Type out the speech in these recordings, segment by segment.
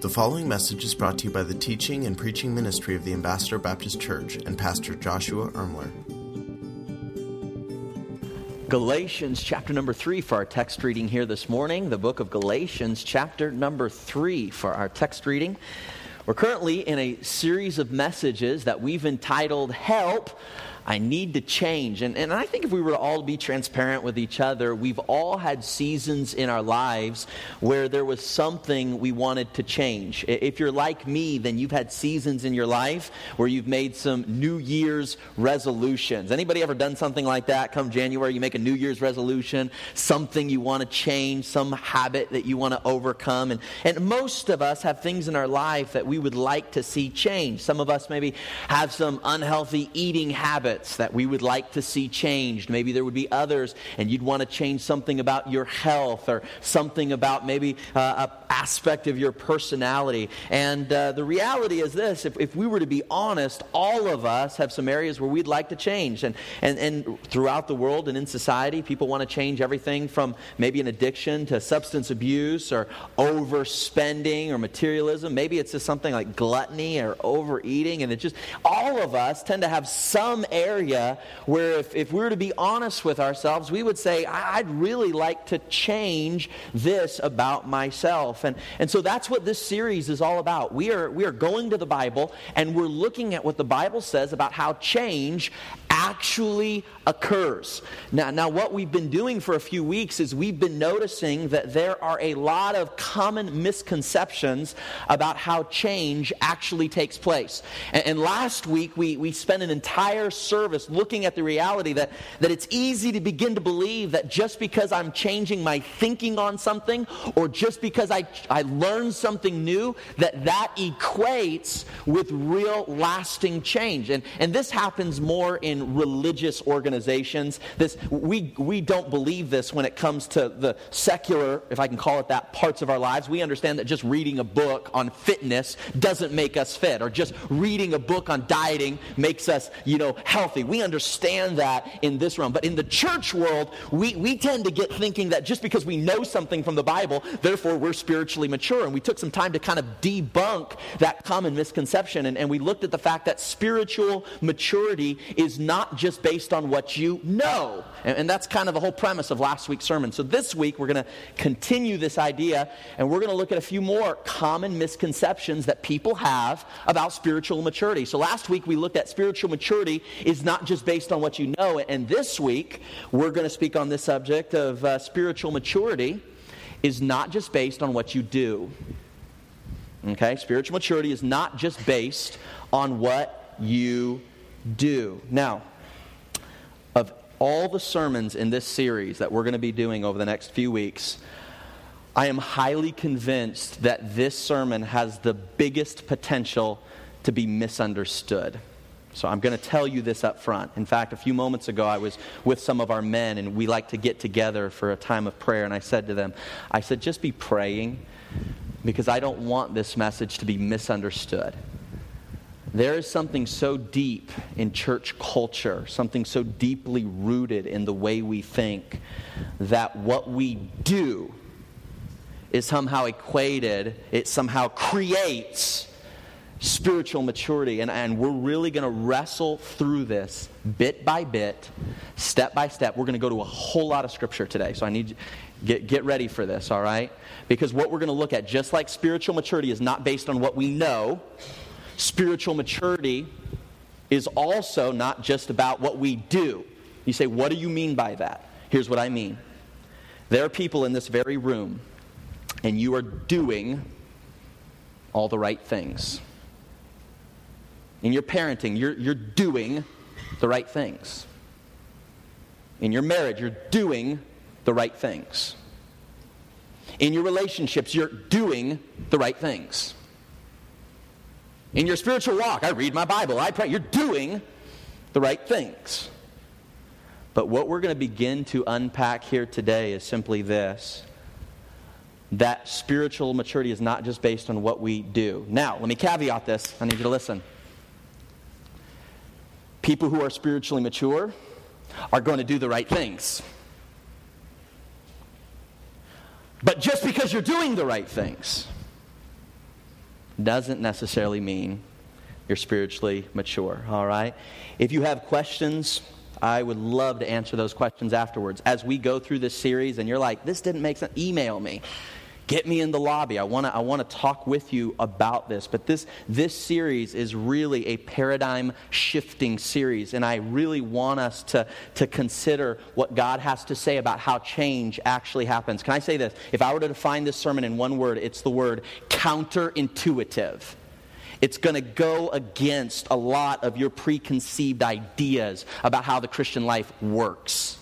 The following message is brought to you by the teaching and preaching ministry of the Ambassador Baptist Church and Pastor Joshua Ermler. Galatians chapter number three for our text reading here this morning. The book of Galatians chapter number three for our text reading. We're currently in a series of messages that we've entitled Help I need to change. And, and I think if we were all to all be transparent with each other, we've all had seasons in our lives where there was something we wanted to change. If you're like me, then you've had seasons in your life where you've made some New Year's resolutions. Anybody ever done something like that? Come January, you make a New Year's resolution, something you want to change, some habit that you want to overcome. And, and most of us have things in our life that we would like to see change. Some of us maybe have some unhealthy eating habits habits that we would like to see changed. Maybe there would be others, and you'd want to change something about your health or something about maybe uh, aspect of your personality. And uh, the reality is this if, if we were to be honest, all of us have some areas where we'd like to change. And, and, and throughout the world and in society, people want to change everything from maybe an addiction to substance abuse or overspending or materialism. Maybe it's just something like gluttony or overeating. And it just, all of us tend to have some area where, if, if we were to be honest with ourselves, we would say, I'd really like to change this about myself. And, and so that's what this series is all about. We are, we are going to the Bible and we're looking at what the Bible says about how change actually occurs. Now, now, what we've been doing for a few weeks is we've been noticing that there are a lot of common misconceptions about how change actually takes place. And, and last week, we, we spent an entire service looking at the reality that, that it's easy to begin to believe that just because I'm changing my thinking on something or just because I, I learn something new, that that equates with real lasting change. And, and this happens more in religious organizations. This, we, we don't believe this when it comes to the secular, if I can call it that, parts of our lives. We understand that just reading a book on fitness doesn't make us fit, or just reading a book on dieting makes us, you know, healthy. We understand that in this realm. But in the church world, we, we tend to get thinking that just because we know something from the Bible, therefore we're spiritually mature. And we took some time to kind of debunk that common misconception. And, and we looked at the fact that spiritual maturity is not just based on what you know. And, and that's kind of the whole premise of last week's sermon. So this week, we're going to continue this idea, and we're going to look at a few more common misconceptions that people have about spiritual maturity. So last week, we looked at spiritual maturity is not just based on what you know. And this week, we're going to speak on this subject of uh, spiritual maturity is not just based on what you do. Okay? Spiritual maturity is not just based on what you do. Now, of all the sermons in this series that we're going to be doing over the next few weeks, I am highly convinced that this sermon has the biggest potential to be misunderstood. So I'm going to tell you this up front. In fact, a few moments ago, I was with some of our men, and we like to get together for a time of prayer. And I said to them, I said, just be praying because I don't want this message to be misunderstood. There is something so deep in church culture, something so deeply rooted in the way we think, that what we do is somehow equated, it somehow creates spiritual maturity. And, and we're really going to wrestle through this bit by bit, step by step. We're going to go to a whole lot of scripture today. So I need get, get ready for this, all right? Because what we're going to look at, just like spiritual maturity is not based on what we know, spiritual maturity is also not just about what we do. You say, what do you mean by that? Here's what I mean. There are people in this very room, and you are doing all the right things. In your parenting, you're, you're doing the right things. In your marriage, you're doing the right things. In your relationships, you're doing the right things. In your spiritual walk, I read my Bible, I pray, you're doing the right things. But what we're going to begin to unpack here today is simply this that spiritual maturity is not just based on what we do. Now, let me caveat this. I need you to listen. People who are spiritually mature are going to do the right things. But just because you're doing the right things doesn't necessarily mean you're spiritually mature, all right? If you have questions, I would love to answer those questions afterwards. As we go through this series and you're like, this didn't make sense, email me. Get me in the lobby. I want to I wanna talk with you about this. But this, this series is really a paradigm shifting series. And I really want us to, to consider what God has to say about how change actually happens. Can I say this? If I were to define this sermon in one word, it's the word counterintuitive. It's going to go against a lot of your preconceived ideas about how the Christian life works.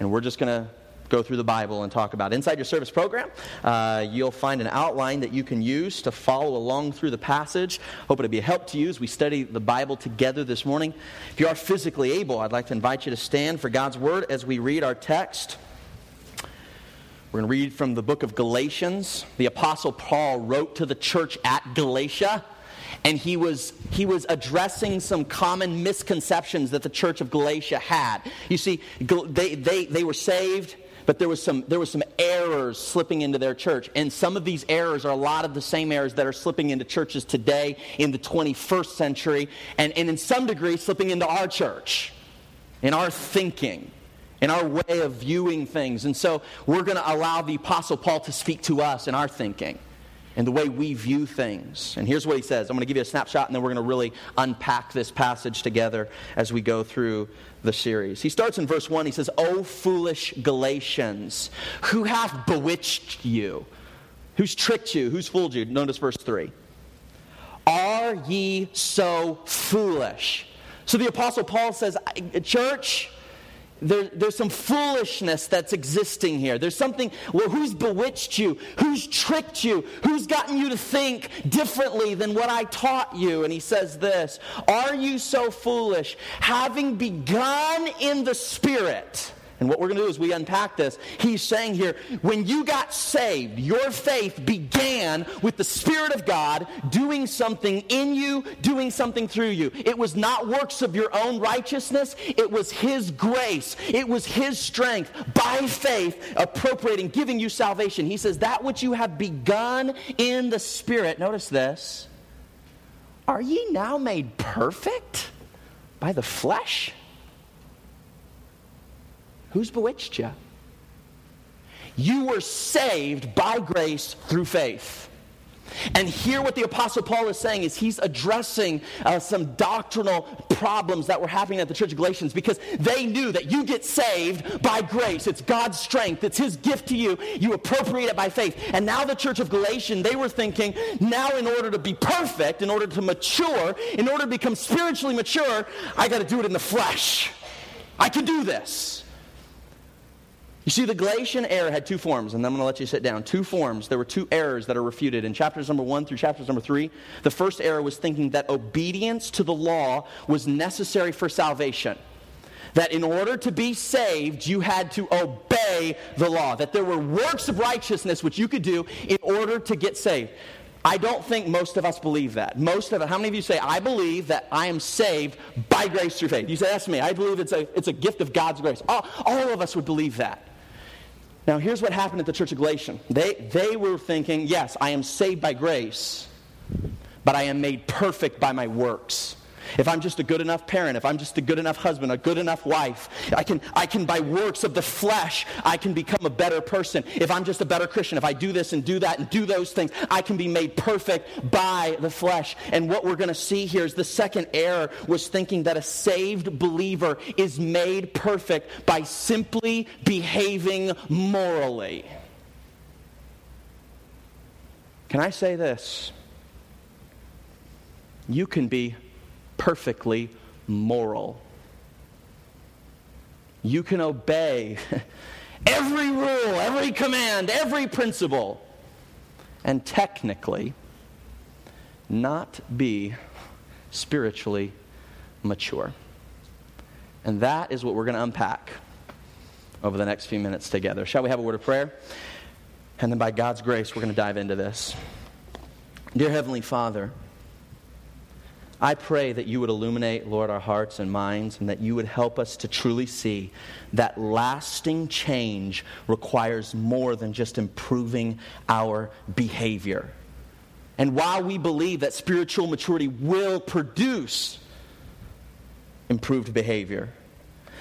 And we're just going to go through the Bible and talk about. Inside your service program, uh, you'll find an outline that you can use to follow along through the passage. Hope it'll be a help to you as we study the Bible together this morning. If you are physically able, I'd like to invite you to stand for God's Word as we read our text. We're going to read from the book of Galatians. The Apostle Paul wrote to the church at Galatia and he was, he was addressing some common misconceptions that the church of Galatia had. You see, they, they, they were saved, but there was some there was some errors slipping into their church. And some of these errors are a lot of the same errors that are slipping into churches today in the 21st century and, and in some degree slipping into our church in our thinking in our way of viewing things. And so we're going to allow the apostle paul to speak to us in our thinking and the way we view things. And here's what he says I'm going to give you a snapshot, and then we're going to really unpack this passage together as we go through the series. He starts in verse 1. He says, O foolish Galatians, who hath bewitched you? Who's tricked you? Who's fooled you? Notice verse 3. Are ye so foolish? So the Apostle Paul says, Church, there, there's some foolishness that's existing here. There's something, well, who's bewitched you? Who's tricked you? Who's gotten you to think differently than what I taught you? And he says this Are you so foolish, having begun in the Spirit? And what we're going to do is we unpack this. He's saying here, when you got saved, your faith began with the Spirit of God doing something in you, doing something through you. It was not works of your own righteousness, it was His grace, it was His strength by faith appropriating, giving you salvation. He says, That which you have begun in the Spirit, notice this, are ye now made perfect by the flesh? Who's bewitched you? You were saved by grace through faith. And here, what the Apostle Paul is saying is he's addressing uh, some doctrinal problems that were happening at the church of Galatians because they knew that you get saved by grace. It's God's strength, it's His gift to you. You appropriate it by faith. And now, the church of Galatians, they were thinking, now, in order to be perfect, in order to mature, in order to become spiritually mature, I got to do it in the flesh. I can do this. You see, the Galatian error had two forms, and I'm going to let you sit down. Two forms. There were two errors that are refuted in chapters number one through chapters number three. The first error was thinking that obedience to the law was necessary for salvation. That in order to be saved, you had to obey the law. That there were works of righteousness which you could do in order to get saved. I don't think most of us believe that. Most of it, how many of you say, I believe that I am saved by grace through faith? You say, that's me. I believe it's a, it's a gift of God's grace. All, all of us would believe that. Now, here's what happened at the church of Galatia. They, they were thinking, yes, I am saved by grace, but I am made perfect by my works if I'm just a good enough parent, if I'm just a good enough husband, a good enough wife, I can, I can by works of the flesh, I can become a better person. If I'm just a better Christian, if I do this and do that and do those things, I can be made perfect by the flesh. And what we're going to see here is the second error was thinking that a saved believer is made perfect by simply behaving morally. Can I say this? You can be perfectly moral. You can obey every rule, every command, every principle, and technically not be spiritually mature. And that is what we're going to unpack over the next few minutes together. Shall we have a word of prayer? And then, by God's grace, we're going to dive into this. Dear Heavenly Father, I pray that you would illuminate, Lord, our hearts and minds, and that you would help us to truly see that lasting change requires more than just improving our behavior. And while we believe that spiritual maturity will produce improved behavior,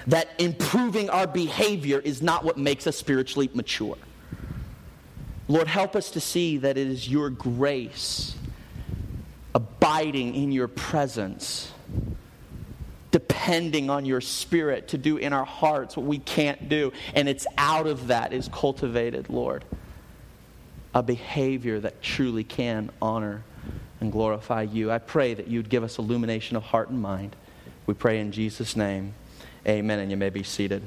that improving our behavior is not what makes us spiritually mature. Lord, help us to see that it is your grace abiding in your presence, depending on your spirit to do in our hearts what we can't do. And it's out of that is cultivated, Lord, a behavior that truly can honor and glorify you. I pray that you'd give us illumination of heart and mind. We pray in Jesus' name. Amen. And you may be seated.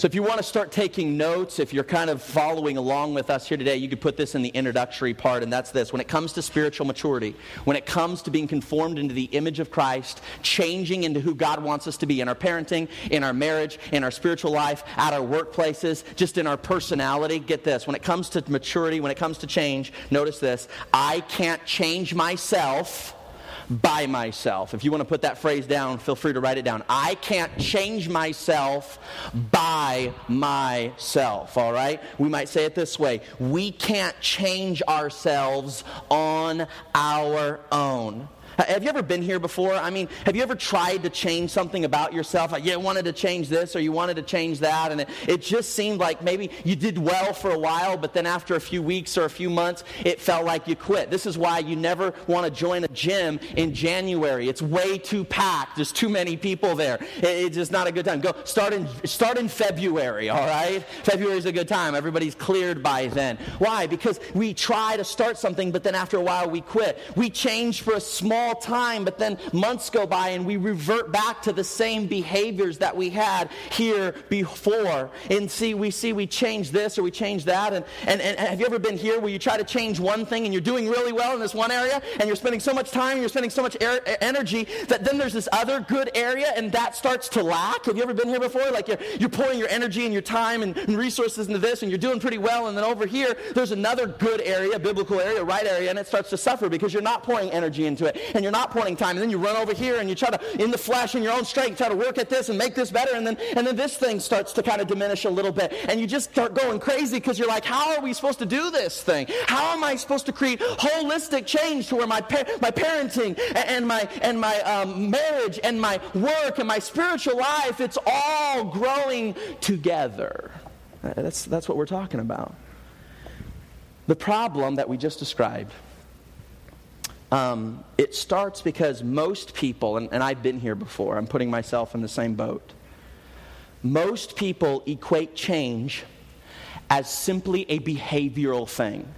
So, if you want to start taking notes, if you're kind of following along with us here today, you could put this in the introductory part, and that's this. When it comes to spiritual maturity, when it comes to being conformed into the image of Christ, changing into who God wants us to be in our parenting, in our marriage, in our spiritual life, at our workplaces, just in our personality, get this. When it comes to maturity, when it comes to change, notice this I can't change myself by myself. If you want to put that phrase down, feel free to write it down. I can't change myself by myself, all right? We might say it this way We can't change ourselves on our own. Have you ever been here before? I mean, have you ever tried to change something about yourself? Like you wanted to change this or you wanted to change that, and it, it just seemed like maybe you did well for a while, but then after a few weeks or a few months, it felt like you quit. This is why you never want to join a gym in January. It's way too packed. There's too many people there. It, it's just not a good time. Go start in start in February. All right, February is a good time. Everybody's cleared by then. Why? Because we try to start something, but then after a while we quit. We change for a small small time, but then months go by and we revert back to the same behaviors that we had here before. And see, we see we change this or we change that. And, and, and have you ever been here where you try to change one thing and you're doing really well in this one area and you're spending so much time, and you're spending so much er- energy that then there's this other good area and that starts to lack? Have you ever been here before? Like you're, you're pouring your energy and your time and, and resources into this and you're doing pretty well. And then over here, there's another good area, biblical area, right area, and it starts to suffer because you're not pouring energy into it and you're not pointing time. And then you run over here and you try to, in the flesh, in your own strength, try to work at this and make this better. And then, and then this thing starts to kind of diminish a little bit. And you just start going crazy because you're like, how are we supposed to do this thing? How am I supposed to create holistic change to where my, my parenting and my, and my um, marriage and my work and my spiritual life, it's all growing together? That's, that's what we're talking about. The problem that we just described um, it starts because most people, and, and I've been here before, I'm putting myself in the same boat. Most people equate change as simply a behavioral thing.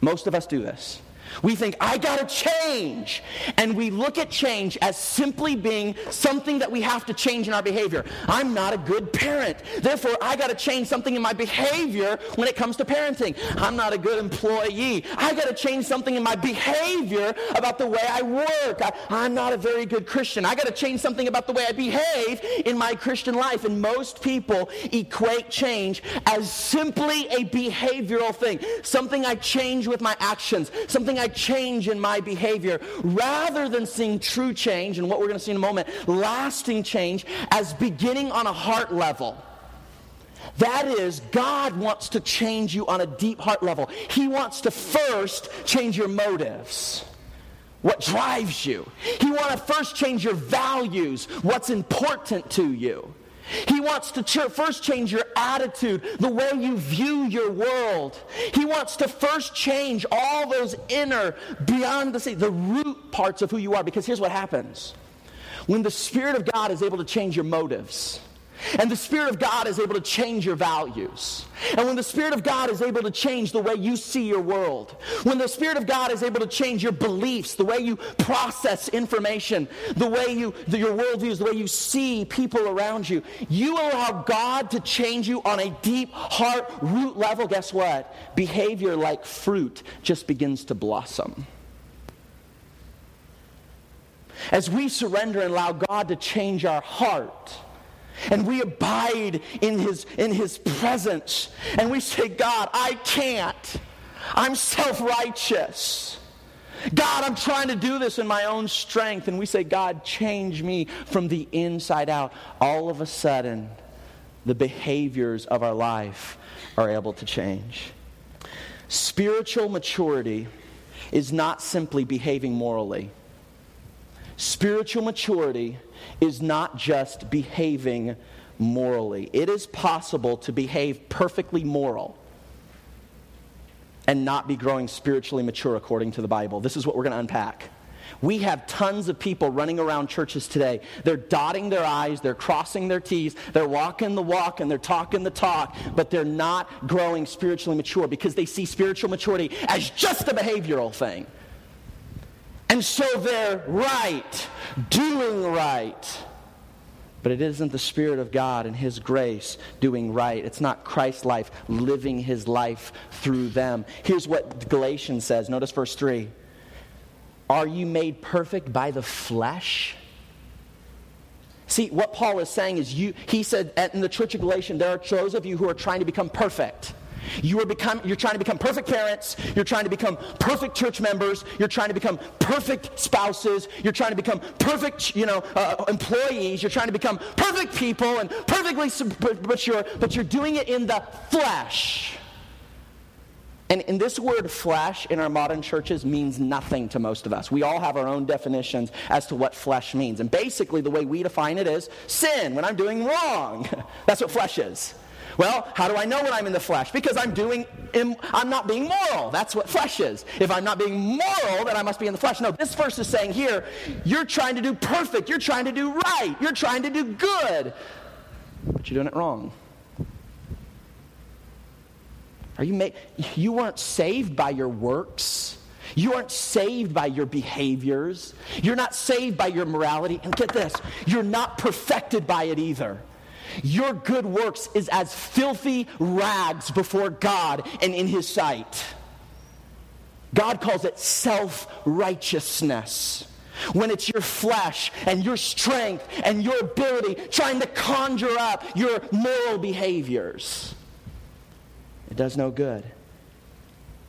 Most of us do this. We think, I gotta change. And we look at change as simply being something that we have to change in our behavior. I'm not a good parent. Therefore, I gotta change something in my behavior when it comes to parenting. I'm not a good employee. I gotta change something in my behavior about the way I work. I, am not a very good Christian. I gotta change something about the way I behave in my Christian life. And most people equate change as simply a behavioral thing. Something I change with my actions. Something I change in my behavior rather than seeing true change, and what we're going to see in a moment, lasting change, as beginning on a heart level. That is, God wants to change you on a deep heart level. He wants to first change your motives. What drives you? He wants to first change your values, what's important to you. He wants to ch- first change your attitude, the way you view your world. He wants to first change all those inner, beyond the sea, the root parts of who you are. Because here's what happens when the Spirit of God is able to change your motives, and the Spirit of God is able to change your values. And when the Spirit of God is able to change the way you see your world, when the Spirit of God is able to change your beliefs, the way you process information, the way you, the, your worldviews, the way you see people around you, you allow God to change you on a deep heart root level. Guess what? Behavior like fruit just begins to blossom. As we surrender and allow God to change our heart, and we abide in his, in his presence. And we say, God, I can't. I'm self righteous. God, I'm trying to do this in my own strength. And we say, God, change me from the inside out. All of a sudden, the behaviors of our life are able to change. Spiritual maturity is not simply behaving morally. Spiritual maturity is not just behaving morally. It is possible to behave perfectly moral and not be growing spiritually mature according to the Bible. This is what we're going to unpack. We have tons of people running around churches today. They're dotting their I's, they're crossing their T's, they're walking the walk, and they're talking the talk, but they're not growing spiritually mature because they see spiritual maturity as just a behavioral thing. And so they're right, doing right. But it isn't the Spirit of God and His grace doing right. It's not Christ's life living His life through them. Here's what Galatians says. Notice verse 3. Are you made perfect by the flesh? See, what Paul is saying is, you, he said in the church of Galatians, there are those of you who are trying to become perfect. You are become, you're trying to become perfect parents. You're trying to become perfect church members. You're trying to become perfect spouses. You're trying to become perfect, you know, uh, employees. You're trying to become perfect people and perfectly mature, but you're doing it in the flesh. And, and this word flesh in our modern churches means nothing to most of us. We all have our own definitions as to what flesh means. And basically, the way we define it is sin, when I'm doing wrong. That's what flesh is. Well, how do I know when I'm in the flesh? Because I'm doing, I'm not being moral. That's what flesh is. If I'm not being moral, then I must be in the flesh. No, this verse is saying here, you're trying to do perfect. You're trying to do right. You're trying to do good. But you're doing it wrong. Are you, ma- you weren't saved by your works. You aren't saved by your behaviors. You're not saved by your morality. And get this, you're not perfected by it either. Your good works is as filthy rags before God and in His sight. God calls it self righteousness. When it's your flesh and your strength and your ability trying to conjure up your moral behaviors. It does no good.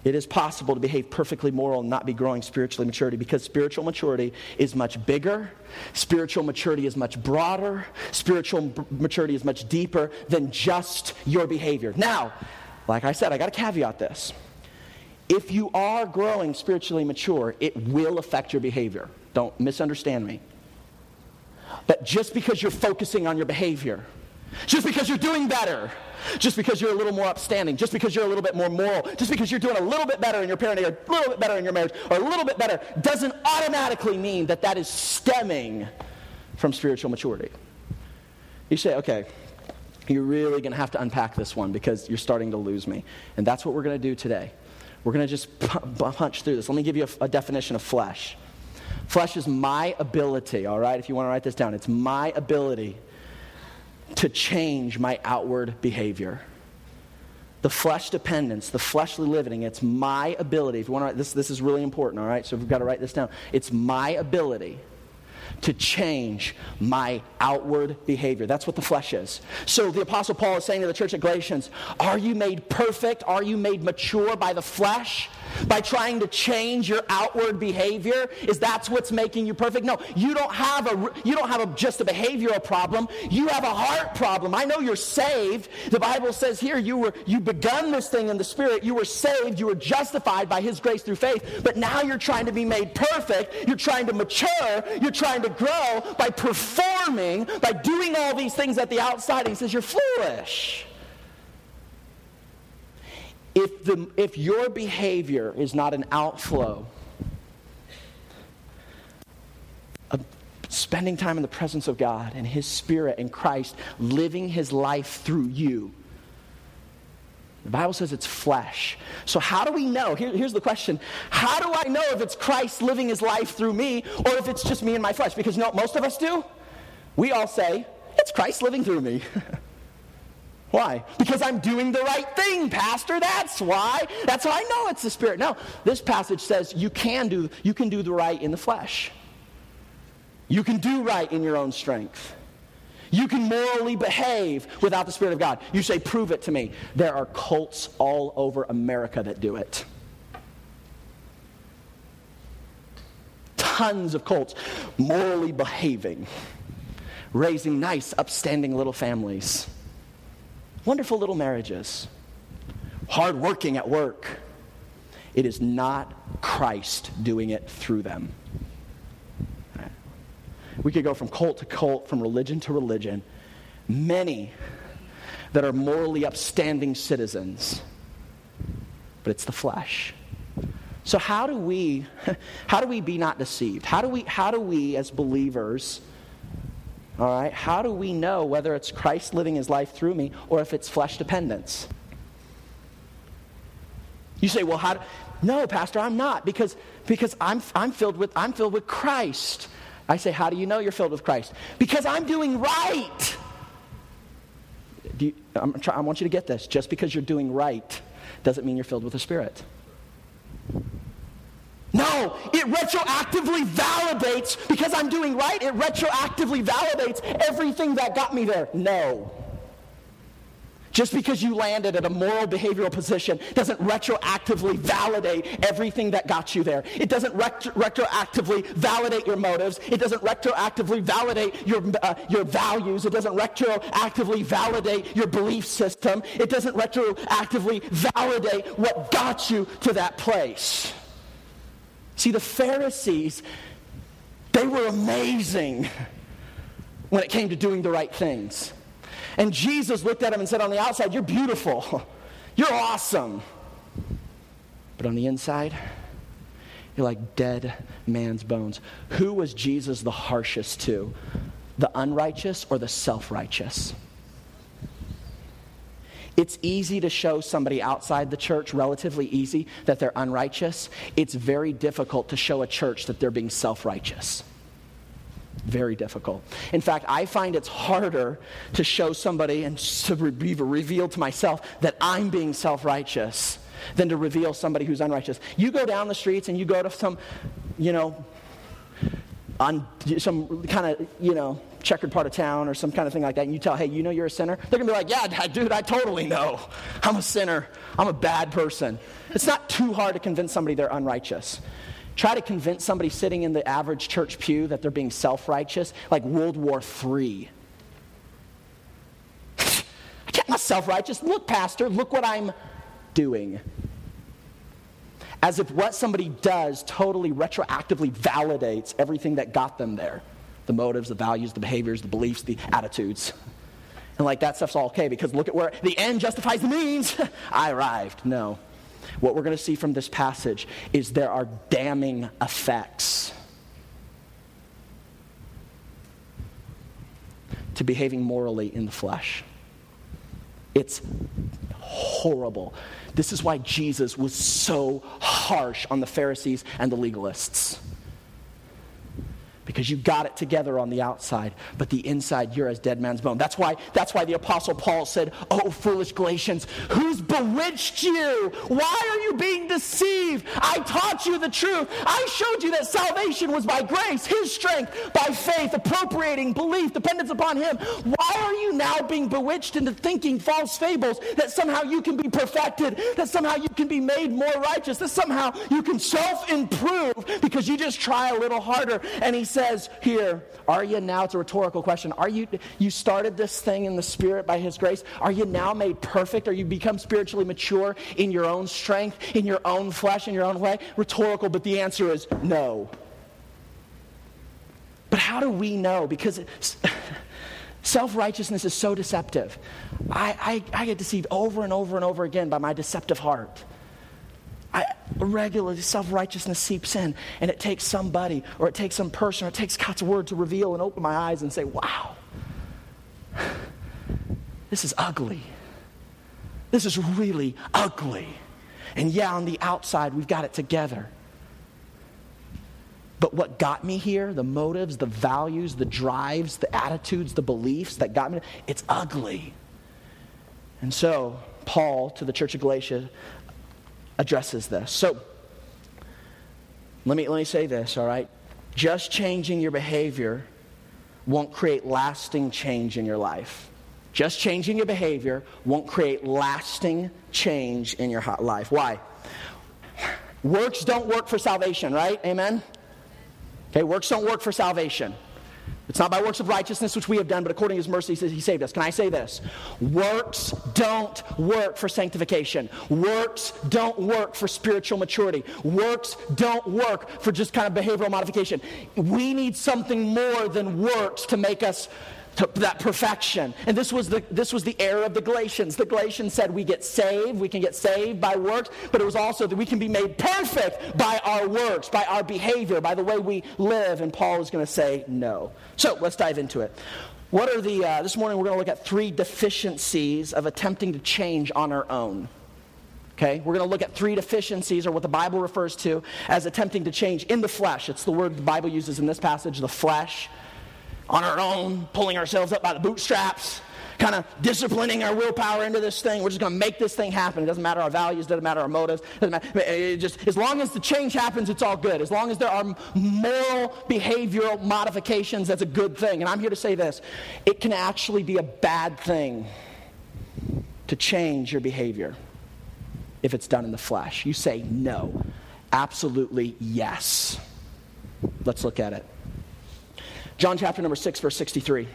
It is possible to behave perfectly moral and not be growing spiritually maturity because spiritual maturity is much bigger, spiritual maturity is much broader, spiritual b- maturity is much deeper than just your behavior. Now, like I said, I got to caveat this. If you are growing spiritually mature, it will affect your behavior. Don't misunderstand me. But just because you're focusing on your behavior, just because you're doing better, just because you're a little more upstanding, just because you're a little bit more moral, just because you're doing a little bit better in your parenting, or a little bit better in your marriage, or a little bit better, doesn't automatically mean that that is stemming from spiritual maturity. You say, okay, you're really going to have to unpack this one because you're starting to lose me. And that's what we're going to do today. We're going to just punch through this. Let me give you a, a definition of flesh. Flesh is my ability, all right? If you want to write this down, it's my ability to change my outward behavior. The flesh dependence, the fleshly living, it's my ability. If you want to write this, this is really important, all right? So we've got to write this down. It's my ability to change my outward behavior. That's what the flesh is. So the Apostle Paul is saying to the church at Galatians, Are you made perfect? Are you made mature by the flesh? By trying to change your outward behavior is that's what's making you perfect? No you don't have a you don't have a, just a behavioral problem. You have a heart problem. I know you're saved. The bible says here you were you begun this thing in the spirit. You were saved. You were justified by his grace through faith. But now you're trying to be made perfect. You're trying to mature. You're trying to grow by performing by doing all these things at the outside. He says you're foolish if, the, if your behavior is not an outflow of spending time in the presence of God and His Spirit and Christ living His life through you, the Bible says it's flesh. So, how do we know? Here, here's the question How do I know if it's Christ living his life through me or if it's just me and my flesh? Because you know most of us do? We all say, It's Christ living through me. Why? Because I'm doing the right thing, Pastor. That's why. That's how I know it's the Spirit. No, this passage says you can do, you can do the right in the flesh. You can do right in your own strength. You can morally behave without the Spirit of God. You say, prove it to me. There are cults all over America that do it. Tons of cults morally behaving, raising nice, upstanding little families wonderful little marriages, hardworking at work, It is not Christ doing it through them. We could go from cult to cult, from religion to religion. Many that are morally upstanding citizens, but it's the flesh. So how do we how do we be not deceived? How do we how do we as believers all right, how do we know whether it's Christ living his life through me or if it's flesh dependence? You say, "Well, how do, No, pastor, I'm not because because I'm I'm filled with I'm filled with Christ." I say, How do you know you're filled with Christ? Because I'm doing right. Do you, try, i want you to get this. Just because you're doing right doesn't mean you're filled with the Spirit. No, it retroactively validates, because I'm doing right, it retroactively validates everything that got me there. No. Just because you landed at a moral behavioral position doesn't retroactively validate everything that got you there. It doesn't retro- retroactively validate your motives. It doesn't retroactively validate your, uh, your values. It doesn't retroactively validate your belief system. It doesn't retroactively validate what got you to that place. See, the Pharisees, they were amazing when it came to doing the right things. And Jesus looked at them and said, On the outside, you're beautiful. You're awesome. But on the inside, you're like dead man's bones. Who was Jesus the harshest to? The unrighteous or the self righteous? It's easy to show somebody outside the church, relatively easy, that they're unrighteous. It's very difficult to show a church that they're being self righteous. Very difficult. In fact, I find it's harder to show somebody and to be revealed to myself that I'm being self righteous than to reveal somebody who's unrighteous. You go down the streets and you go to some, you know, on some kind of, you know, checkered part of town or some kind of thing like that, and you tell, hey, you know you're a sinner, they're going to be like, yeah, dude, I totally know. I'm a sinner. I'm a bad person. It's not too hard to convince somebody they're unrighteous. Try to convince somebody sitting in the average church pew that they're being self righteous, like World War III. I can't not self righteous. Look, Pastor, look what I'm doing. As if what somebody does totally retroactively validates everything that got them there the motives, the values, the behaviors, the beliefs, the attitudes. And like that stuff's all okay because look at where the end justifies the means. I arrived. No. What we're going to see from this passage is there are damning effects to behaving morally in the flesh. It's horrible. This is why Jesus was so harsh on the Pharisees and the legalists because you got it together on the outside, but the inside you're as dead man's bone. That's why, that's why the Apostle Paul said, Oh, foolish Galatians, who's bewitched you? Why are you being deceived? I taught you the truth. I showed you that salvation was by grace, his strength, by faith, appropriating belief, dependence upon him. Why are you now being bewitched into thinking false fables that somehow you can be perfected, that somehow you can be made more righteous, that somehow you can self improve because you just try a little harder? And he says here, Are you now? It's a rhetorical question. Are you, you started this thing in the Spirit by His grace? Are you now made perfect? Are you become spiritually mature in your own strength, in your own flesh, in your own way? Rhetorical, but the answer is no. But how do we know? Because self righteousness is so deceptive. I, I, I get deceived over and over and over again by my deceptive heart. I, regularly self righteousness seeps in, and it takes somebody, or it takes some person, or it takes God's word to reveal and open my eyes and say, wow, this is ugly. This is really ugly. And yeah, on the outside, we've got it together. But what got me here, the motives, the values, the drives, the attitudes, the beliefs that got me, it's ugly. And so, Paul to the church of Galatia addresses this. So, let me, let me say this, all right? Just changing your behavior won't create lasting change in your life. Just changing your behavior won't create lasting change in your life. Why? Works don't work for salvation, right? Amen? Okay, works don't work for salvation. It's not by works of righteousness which we have done, but according to his mercy, he saved us. Can I say this? Works don't work for sanctification. Works don't work for spiritual maturity. Works don't work for just kind of behavioral modification. We need something more than works to make us that perfection. And this was the this was the era of the Galatians. The Galatians said we get saved, we can get saved by works, but it was also that we can be made perfect by our works, by our behavior, by the way we live. And Paul is going to say no. So let's dive into it. What are the uh, this morning we're going to look at three deficiencies of attempting to change on our own. Okay, we're going to look at three deficiencies, or what the Bible refers to as attempting to change in the flesh. It's the word the Bible uses in this passage, the flesh on our own, pulling ourselves up by the bootstraps, kind of disciplining our willpower into this thing. We're just going to make this thing happen. It doesn't matter our values, doesn't matter our motives. Doesn't matter. It just, as long as the change happens, it's all good. As long as there are moral, behavioral modifications, that's a good thing. And I'm here to say this it can actually be a bad thing to change your behavior if it's done in the flesh. You say no. Absolutely yes. Let's look at it. John chapter number 6, verse 63.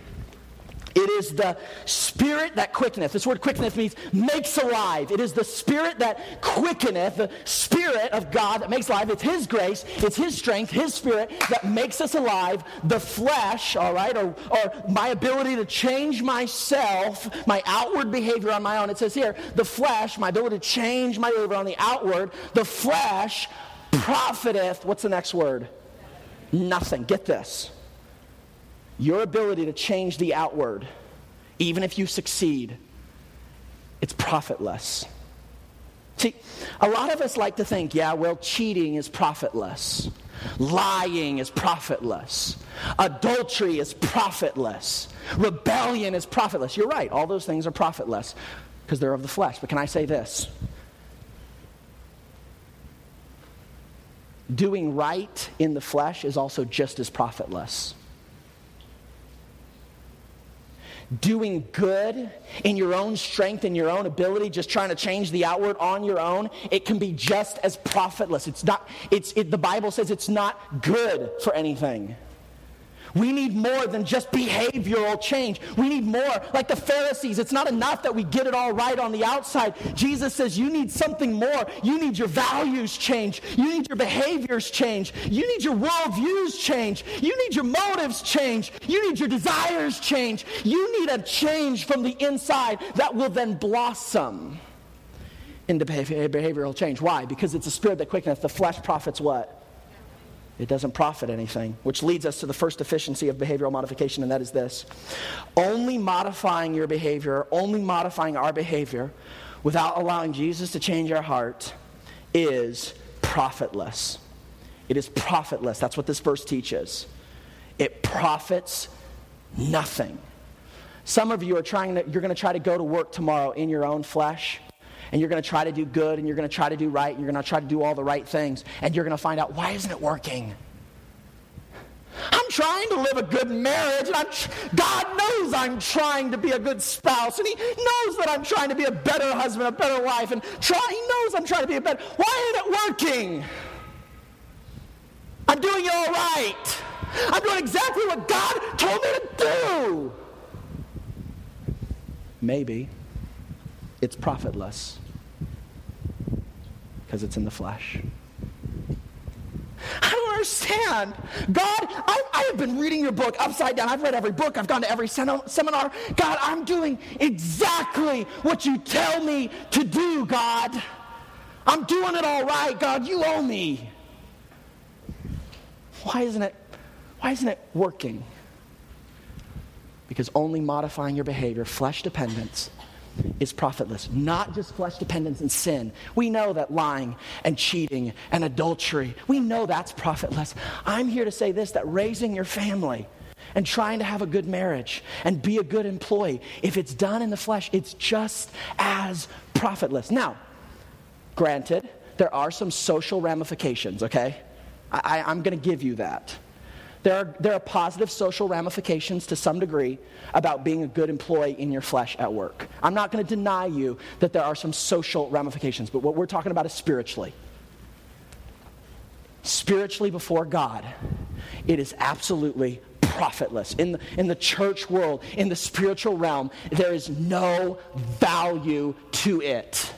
It is the spirit that quickeneth. This word quickeneth means makes alive. It is the spirit that quickeneth, the spirit of God that makes alive. It's His grace, it's His strength, His spirit that makes us alive. The flesh, all right, or, or my ability to change myself, my outward behavior on my own. It says here, the flesh, my ability to change my behavior on the outward, the flesh profiteth. What's the next word? Nothing. Get this your ability to change the outward, even if you succeed, it's profitless. See, a lot of us like to think, yeah, well, cheating is profitless. Lying is profitless. Adultery is profitless. Rebellion is profitless. You're right, all those things are profitless because they're of the flesh. But can I say this? Doing right in the flesh is also just as profitless. Doing good in your own strength and your own ability, just trying to change the outward on your own, it can be just as profitless. It's not, it's, it, the Bible says it's not good for anything. We need more than just behavioral change. We need more. Like the Pharisees, it's not enough that we get it all right on the outside. Jesus says you need something more. You need your values change. You need your behaviors change. You need your worldviews change. You need your motives change. You need your desires change. You need a change from the inside that will then blossom into behavioral change. Why? Because it's a spirit that quickeneth. The flesh profits what? It doesn't profit anything, which leads us to the first deficiency of behavioral modification, and that is this only modifying your behavior, only modifying our behavior without allowing Jesus to change our heart is profitless. It is profitless. That's what this verse teaches. It profits nothing. Some of you are trying to, you're going to try to go to work tomorrow in your own flesh and you're going to try to do good and you're going to try to do right and you're going to try to do all the right things and you're going to find out why isn't it working? I'm trying to live a good marriage and I'm tr- god knows i'm trying to be a good spouse and he knows that i'm trying to be a better husband a better wife and try, he knows i'm trying to be a better why isn't it working? I'm doing it all right. I'm doing exactly what god told me to do. Maybe it's profitless because it's in the flesh. I don't understand. God, I, I, have been reading your book upside down. I've read every book. I've gone to every seminar. God, I'm doing exactly what you tell me to do, God. I'm doing it all right, God. You owe me. Why isn't it, why isn't it working? Because only modifying your behavior, flesh dependence, is profitless. Not just flesh dependence and sin. We know that lying and cheating and adultery, we know that's profitless. I'm here to say this that raising your family and trying to have a good marriage and be a good employee, if it's done in the flesh, it's just as profitless. Now, granted, there are some social ramifications, okay? I, am going to give you that. There are, there are positive social ramifications to some degree about being a good employee in your flesh at work. I'm not going to deny you that there are some social ramifications, but what we're talking about is spiritually. Spiritually before God, it is absolutely profitless. In the, in the church world, in the spiritual realm, there is no value to it.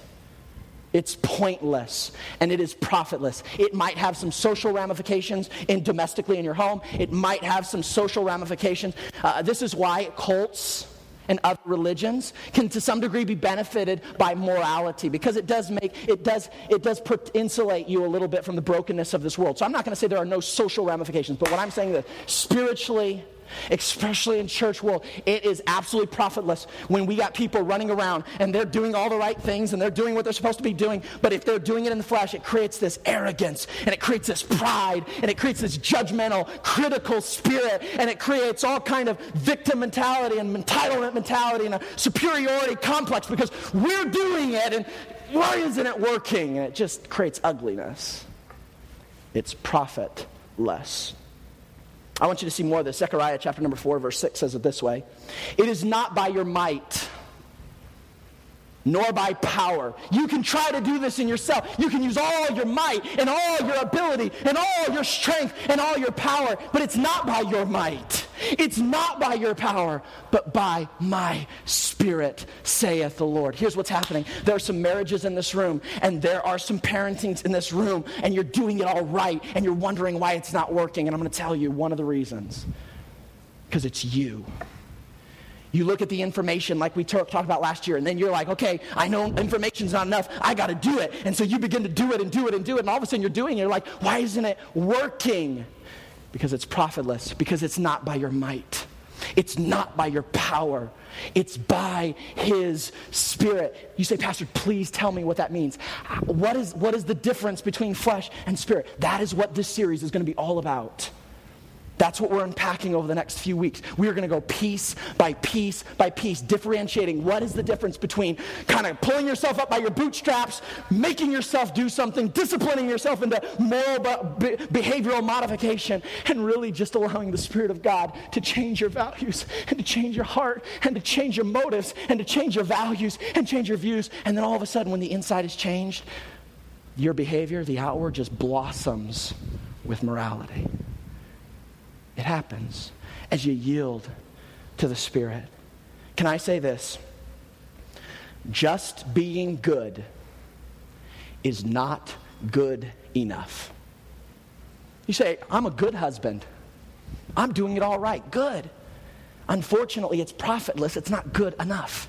It's pointless and it is profitless. It might have some social ramifications in domestically in your home. It might have some social ramifications. Uh, this is why cults and other religions can to some degree be benefited by morality because it does make it does it does insulate you a little bit from the brokenness of this world so i'm not going to say there are no social ramifications but what i'm saying is spiritually especially in church world it is absolutely profitless when we got people running around and they're doing all the right things and they're doing what they're supposed to be doing. But if they're doing it in the flesh it creates this arrogance and it creates this pride and it creates this judgmental critical spirit and it creates all kind of victim mentality and entitlement mentality and a superiority complex because we're doing it and why isn't it working? And it just creates ugliness. It's profitless I want you to see more of this. Zechariah chapter number 4, verse 6 says it this way It is not by your might nor by power. You can try to do this in yourself. You can use all your might and all your ability and all your strength and all your power, but it's not by your might. It's not by your power, but by my spirit, saith the Lord. Here's what's happening there are some marriages in this room, and there are some parentings in this room, and you're doing it all right, and you're wondering why it's not working. And I'm going to tell you one of the reasons because it's you. You look at the information like we talked about last year, and then you're like, okay, I know information's not enough. I got to do it. And so you begin to do it and do it and do it, and all of a sudden you're doing it. You're like, why isn't it working? Because it's profitless, because it's not by your might, it's not by your power. It's by His Spirit. You say, Pastor, please tell me what that means. What is, what is the difference between flesh and spirit? That is what this series is going to be all about. That's what we're unpacking over the next few weeks. We are going to go piece by piece by piece, differentiating what is the difference between kind of pulling yourself up by your bootstraps, making yourself do something, disciplining yourself into moral be- behavioral modification, and really just allowing the Spirit of God to change your values and to change your heart and to change your motives and to change your values and change your views. And then all of a sudden, when the inside is changed, your behavior, the outward, just blossoms with morality. It happens as you yield to the Spirit. Can I say this? Just being good is not good enough. You say, I'm a good husband. I'm doing it all right. Good. Unfortunately, it's profitless. It's not good enough.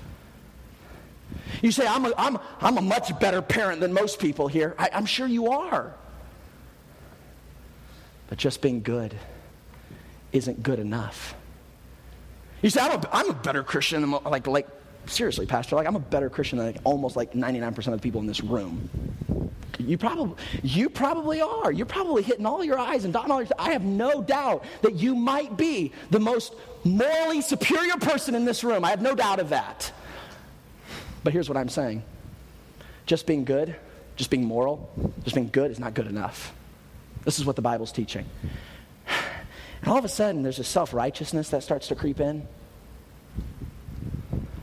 You say, I'm a, I'm, I'm a much better parent than most people here. I, I'm sure you are. But just being good isn't good enough. You say, I'm a, I'm a better Christian than, like, like, seriously, Pastor, like, I'm a better Christian than like, almost like 99% of the people in this room. You probably, you probably are. You're probably hitting all your eyes and dotting all your. I have no doubt that you might be the most morally superior person in this room. I have no doubt of that. But here's what I'm saying just being good, just being moral, just being good is not good enough. This is what the Bible's teaching. And all of a sudden, there's a self righteousness that starts to creep in.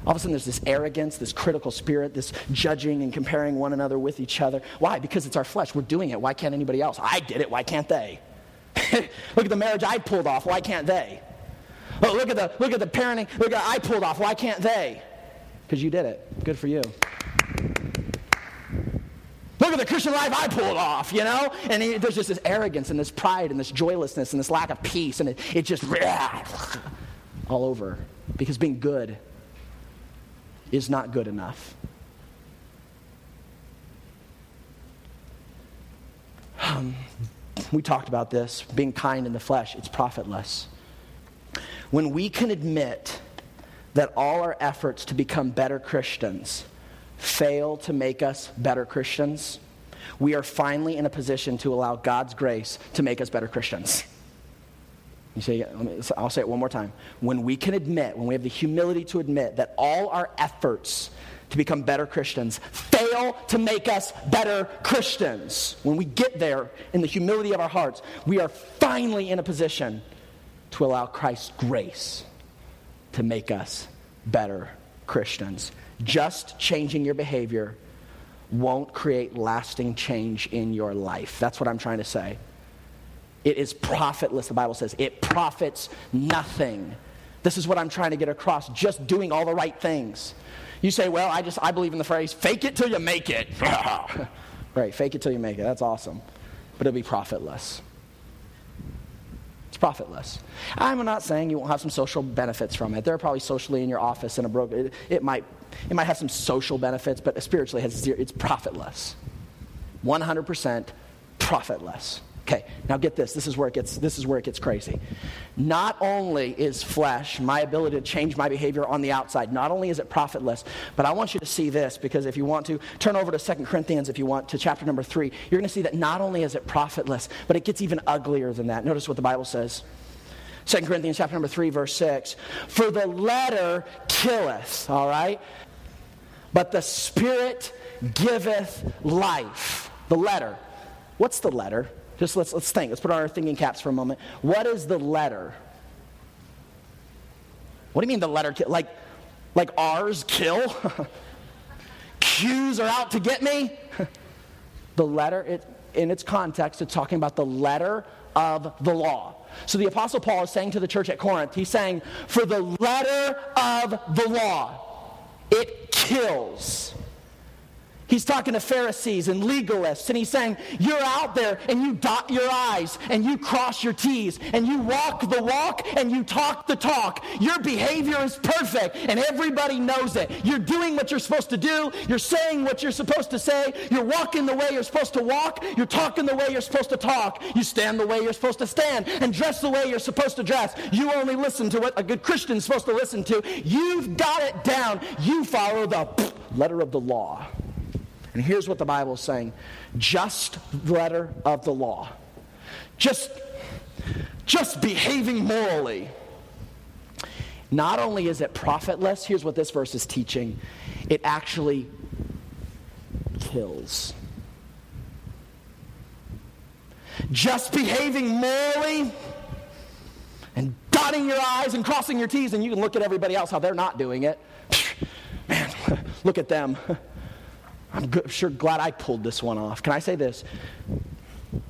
All of a sudden, there's this arrogance, this critical spirit, this judging and comparing one another with each other. Why? Because it's our flesh. We're doing it. Why can't anybody else? I did it. Why can't they? look at the marriage I pulled off. Why can't they? Oh, look at the look at the parenting. Look at I pulled off. Why can't they? Because you did it. Good for you. Look at the Christian life I pulled off, you know? And he, there's just this arrogance and this pride and this joylessness and this lack of peace, and it, it just all over. Because being good is not good enough. Um, we talked about this being kind in the flesh, it's profitless. When we can admit that all our efforts to become better Christians fail to make us better Christians, we are finally in a position to allow God's grace to make us better Christians. You say, I'll say it one more time. When we can admit, when we have the humility to admit that all our efforts to become better Christians fail to make us better Christians, when we get there in the humility of our hearts, we are finally in a position to allow Christ's grace to make us better Christians just changing your behavior won't create lasting change in your life. That's what I'm trying to say. It is profitless, the Bible says. It profits nothing. This is what I'm trying to get across, just doing all the right things. You say, well, I just I believe in the phrase, fake it till you make it. right, fake it till you make it. That's awesome. But it'll be profitless. It's profitless. I'm not saying you won't have some social benefits from it. There are probably socially in your office in a broker. It, it, might it might have some social benefits, but spiritually has zero, it's profitless. 100% profitless. Okay, now get this. This is where it gets this is where it gets crazy. Not only is flesh, my ability to change my behavior on the outside, not only is it profitless, but I want you to see this because if you want to turn over to Second Corinthians if you want to chapter number 3, you're going to see that not only is it profitless, but it gets even uglier than that. Notice what the Bible says. 2 Corinthians chapter number 3 verse 6. For the letter killeth, all right? But the spirit giveth life. The letter. What's the letter? Just let's, let's think. Let's put on our thinking caps for a moment. What is the letter? What do you mean the letter? Like, like R's kill? Q's are out to get me? the letter, it, in its context, it's talking about the letter of the law. So the Apostle Paul is saying to the church at Corinth, he's saying, for the letter of the law, it kills. He's talking to Pharisees and legalists, and he's saying, You're out there and you dot your I's and you cross your T's and you walk the walk and you talk the talk. Your behavior is perfect and everybody knows it. You're doing what you're supposed to do, you're saying what you're supposed to say, you're walking the way you're supposed to walk, you're talking the way you're supposed to talk, you stand the way you're supposed to stand, and dress the way you're supposed to dress. You only listen to what a good Christian is supposed to listen to. You've got it down. You follow the letter of the law. And here's what the Bible is saying just the letter of the law. Just, just behaving morally. Not only is it profitless, here's what this verse is teaching it actually kills. Just behaving morally and dotting your I's and crossing your T's, and you can look at everybody else how they're not doing it. Man, look at them. I'm sure glad I pulled this one off. Can I say this?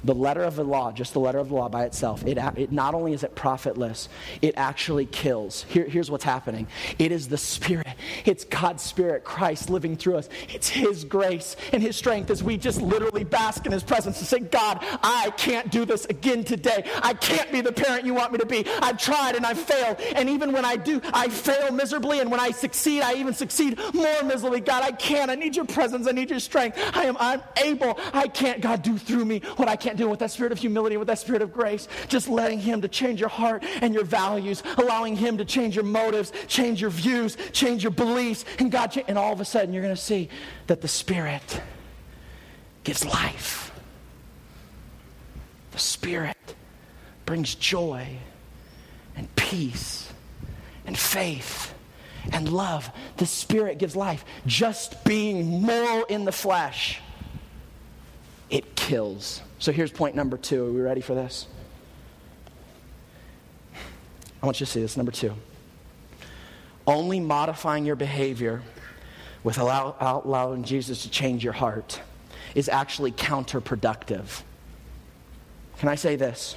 The letter of the law, just the letter of the law by itself, it, it not only is it profitless, it actually kills. Here, here's what's happening it is the Spirit. It's God's Spirit, Christ living through us. It's His grace and His strength as we just literally bask in His presence and say, God, I can't do this again today. I can't be the parent you want me to be. I've tried and I've failed. And even when I do, I fail miserably. And when I succeed, I even succeed more miserably. God, I can't. I need your presence. I need your strength. I am unable. I can't. God, do through me what I can't do it with that spirit of humility, with that spirit of grace. Just letting Him to change your heart and your values, allowing Him to change your motives, change your views, change your beliefs. And God, and all of a sudden you're going to see that the Spirit gives life. The Spirit brings joy and peace and faith and love. The Spirit gives life. Just being moral in the flesh, it kills. So here's point number two. Are we ready for this? I want you to see this. Number two. Only modifying your behavior with allow, allowing Jesus to change your heart is actually counterproductive. Can I say this?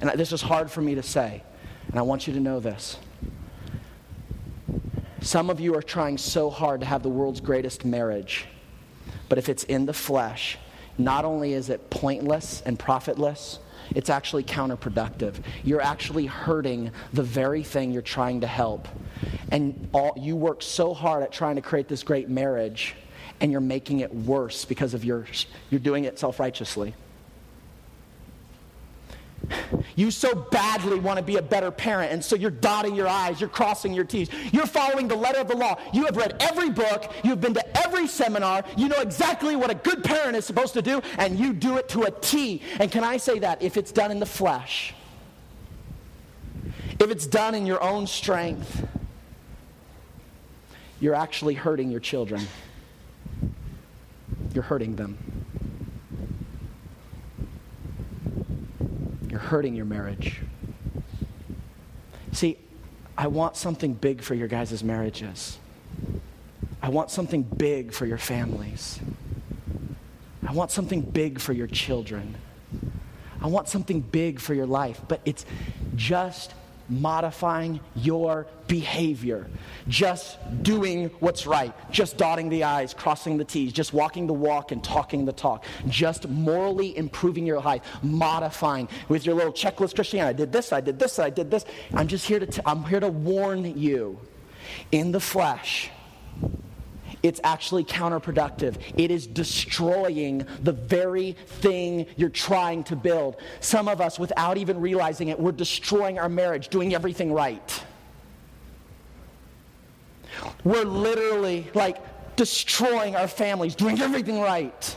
And this is hard for me to say, and I want you to know this. Some of you are trying so hard to have the world's greatest marriage, but if it's in the flesh, not only is it pointless and profitless, it's actually counterproductive. You're actually hurting the very thing you're trying to help. And all, you work so hard at trying to create this great marriage, and you're making it worse because of your, you're doing it self righteously. You so badly want to be a better parent, and so you're dotting your I's, you're crossing your T's, you're following the letter of the law. You have read every book, you've been to every seminar, you know exactly what a good parent is supposed to do, and you do it to a T. And can I say that if it's done in the flesh, if it's done in your own strength, you're actually hurting your children. You're hurting them. You're hurting your marriage. See, I want something big for your guys' marriages. I want something big for your families. I want something big for your children. I want something big for your life. But it's just modifying your behavior, just doing what's right, just dotting the I's, crossing the T's, just walking the walk and talking the talk, just morally improving your life, modifying with your little checklist Christianity. I did this, I did this, I did this. I'm just here to, t- I'm here to warn you in the flesh it's actually counterproductive. It is destroying the very thing you're trying to build. Some of us, without even realizing it, we're destroying our marriage, doing everything right. We're literally like destroying our families, doing everything right.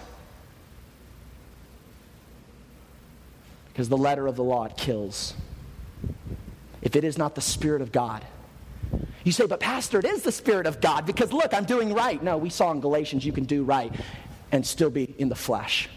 Because the letter of the law it kills. If it is not the Spirit of God, you say, but Pastor, it is the Spirit of God because look, I'm doing right. No, we saw in Galatians you can do right and still be in the flesh.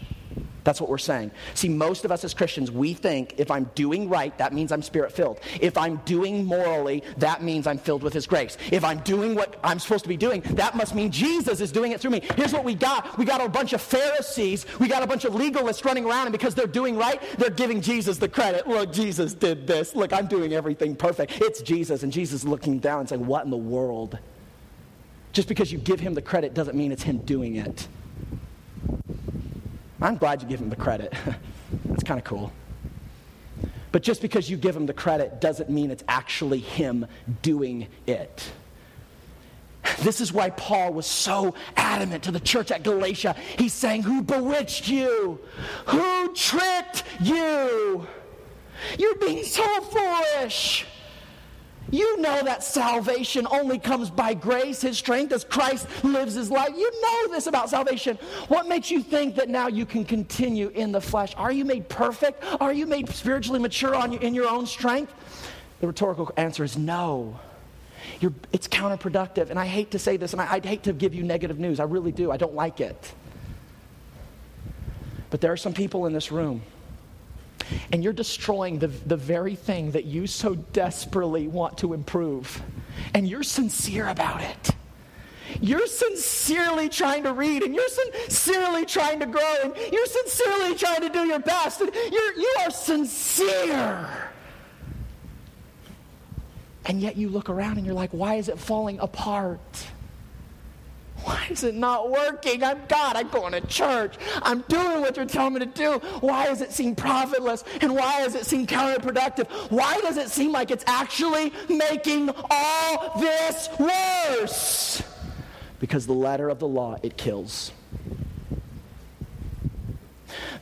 That's what we're saying. See, most of us as Christians, we think if I'm doing right, that means I'm spirit filled. If I'm doing morally, that means I'm filled with His grace. If I'm doing what I'm supposed to be doing, that must mean Jesus is doing it through me. Here's what we got we got a bunch of Pharisees, we got a bunch of legalists running around, and because they're doing right, they're giving Jesus the credit. Look, Jesus did this. Look, I'm doing everything perfect. It's Jesus. And Jesus is looking down and saying, What in the world? Just because you give Him the credit doesn't mean it's Him doing it. I'm glad you give him the credit. That's kind of cool. But just because you give him the credit doesn't mean it's actually him doing it. This is why Paul was so adamant to the church at Galatia. He's saying, Who bewitched you? Who tricked you? You're being so foolish. You know that salvation only comes by grace, His strength, as Christ lives His life. You know this about salvation. What makes you think that now you can continue in the flesh? Are you made perfect? Are you made spiritually mature on, in your own strength? The rhetorical answer is no. You're, it's counterproductive. And I hate to say this, and I, I'd hate to give you negative news. I really do. I don't like it. But there are some people in this room and you're destroying the, the very thing that you so desperately want to improve. And you're sincere about it. You're sincerely trying to read, and you're sincerely trying to grow, and you're sincerely trying to do your best, and you're, you are sincere. And yet you look around and you're like, why is it falling apart? Why is it not working? I'm God. I'm going to church. I'm doing what you're telling me to do. Why does it seem profitless? And why does it seem counterproductive? Why does it seem like it's actually making all this worse? Because the letter of the law, it kills.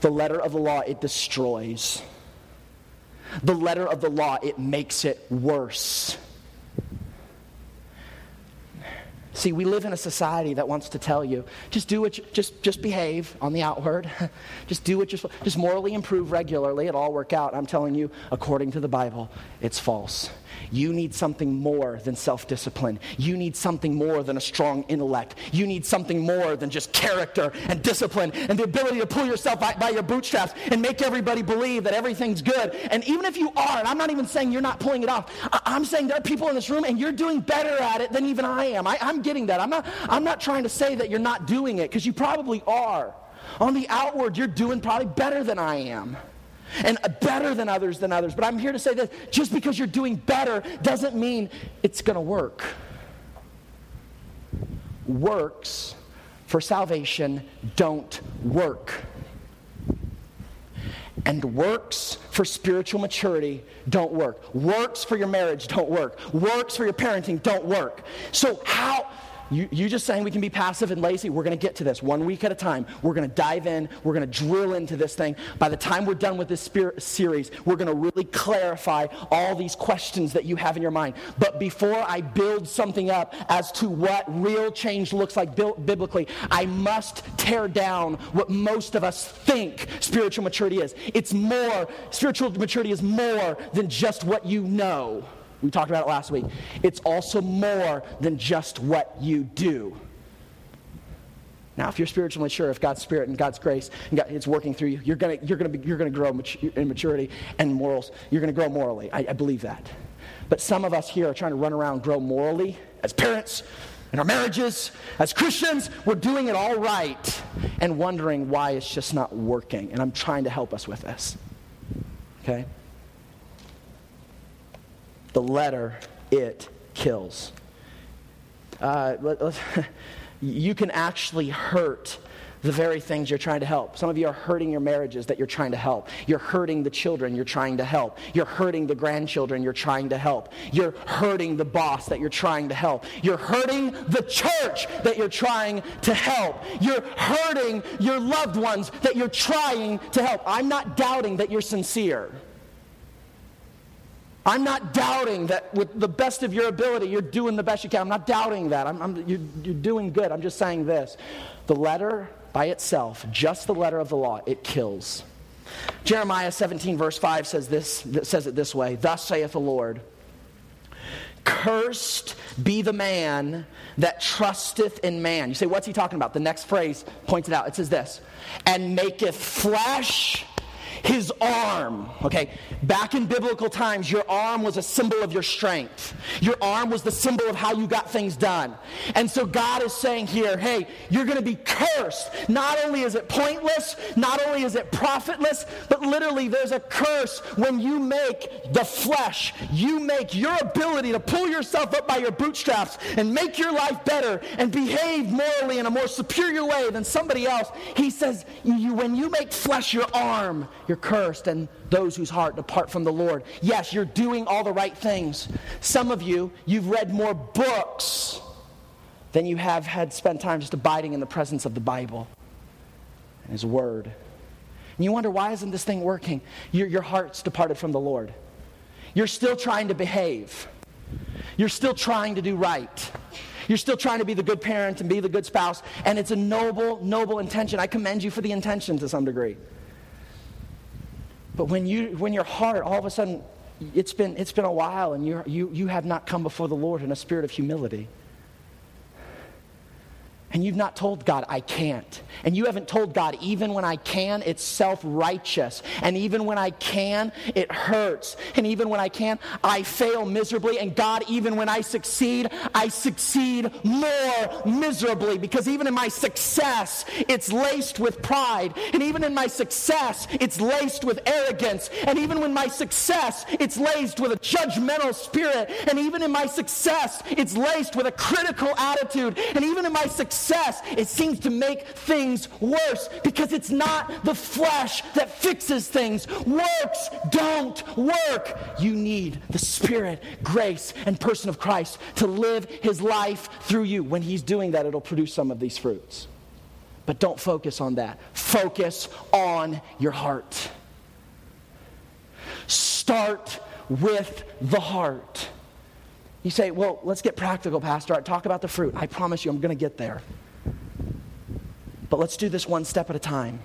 The letter of the law, it destroys. The letter of the law, it makes it worse. See, we live in a society that wants to tell you just do what you, just just behave on the outward. just do what you're just morally improve regularly. It'll all work out. I'm telling you, according to the Bible, it's false. You need something more than self discipline. You need something more than a strong intellect. You need something more than just character and discipline and the ability to pull yourself by, by, your bootstraps and make everybody believe that everything's good. And even if you are, and I'm not even saying you're not pulling it off, I, am saying there are people in this room and you're doing better at it than even I am. I, I'm getting that. I'm not, I'm not trying to say that you're not doing it because you probably are. On the outward, you're doing probably better than I am and better than others than others. But I'm here to say this just because you're doing better doesn't mean it's going to work. Works for salvation don't work. And works for spiritual maturity don't work. Works for your marriage don't work. Works for your parenting don't work. So, how you, you just saying we can be passive and lazy, we're going to get to this one week at a time. We're going to dive in. We're going to drill into this thing. By the time we're done with this series, we're going to really clarify all these questions that you have in your mind. But before I build something up as to what real change looks like biblically, I must tear down what most of us think spiritual maturity is. It's more, spiritual maturity is more than just what you know. We talked about it last week. It's also more than just what you do. Now, if you're spiritually mature, if God's Spirit and God's grace and God, it's working through you, you're going you're gonna you're gonna grow in maturity and morals. You're going to grow morally. I, I believe that. But some of us here are trying to run around grow morally as parents, in our marriages, as Christians, we're doing it all right and wondering why it's just not working. And I'm trying to help us with this. Okay? The letter, it kills. Uh, let, you can actually hurt the very things you're trying to help. Some of you are hurting your marriages that you're trying to help. You're hurting the children you're trying to help. You're hurting the grandchildren you're trying to help. You're hurting the boss that you're trying to help. You're hurting the church that you're trying to help. You're hurting your loved ones that you're trying to help. I'm not doubting that you're sincere. I'm not doubting that with the best of your ability, you're doing the best you can. I'm not doubting that. I'm, I'm, you're, you're doing good. I'm just saying this. The letter by itself, just the letter of the law, it kills. Jeremiah 17, verse 5 says, this, says it this way Thus saith the Lord, Cursed be the man that trusteth in man. You say, what's he talking about? The next phrase points it out. It says this, and maketh flesh his arm. Okay, back in biblical times, your arm was a symbol of your strength. Your arm was the symbol of how you got things done. And so God is saying here, hey, you're going to be cursed. Not only is it pointless, not only is it profitless, but literally there's a curse when you make the flesh, you make your ability to pull yourself up by your bootstraps and make your life better and behave morally in a more superior way than somebody else. He says, you, when you make flesh your arm, you're cursed, and those whose heart depart from the Lord. Yes, you're doing all the right things. Some of you, you've read more books than you have had spent time just abiding in the presence of the Bible and His Word. And you wonder, why isn't this thing working? Your, your heart's departed from the Lord. You're still trying to behave. You're still trying to do right. You're still trying to be the good parent and be the good spouse. And it's a noble, noble intention. I commend you for the intention to some degree. But when, you, when your heart, all of a sudden, it's been, it's been a while and you you, you have not come before the Lord in a spirit of humility and you've not told God, I can't. And you haven't told God, even when I can, it's self righteous. And even when I can, it hurts. And even when I can, I fail miserably. And God, even when I succeed, I succeed more miserably. Because even in my success, it's laced with pride. And even in my success, it's laced with arrogance. And even when my success, it's laced with a judgmental spirit. And even in my success, it's laced with a critical attitude. And even in my success, success, it seems to make things worse because it's not the flesh that fixes things. Works don't work. You need the Spirit, grace, and person of Christ to live his life through you. When he's doing that, it'll produce some of these fruits. But don't focus on that. Focus on your heart. Start with the heart. You say, well, let's get practical, Pastor. Talk about the fruit. I promise you, I'm going to get there. But let's do this one step at a time.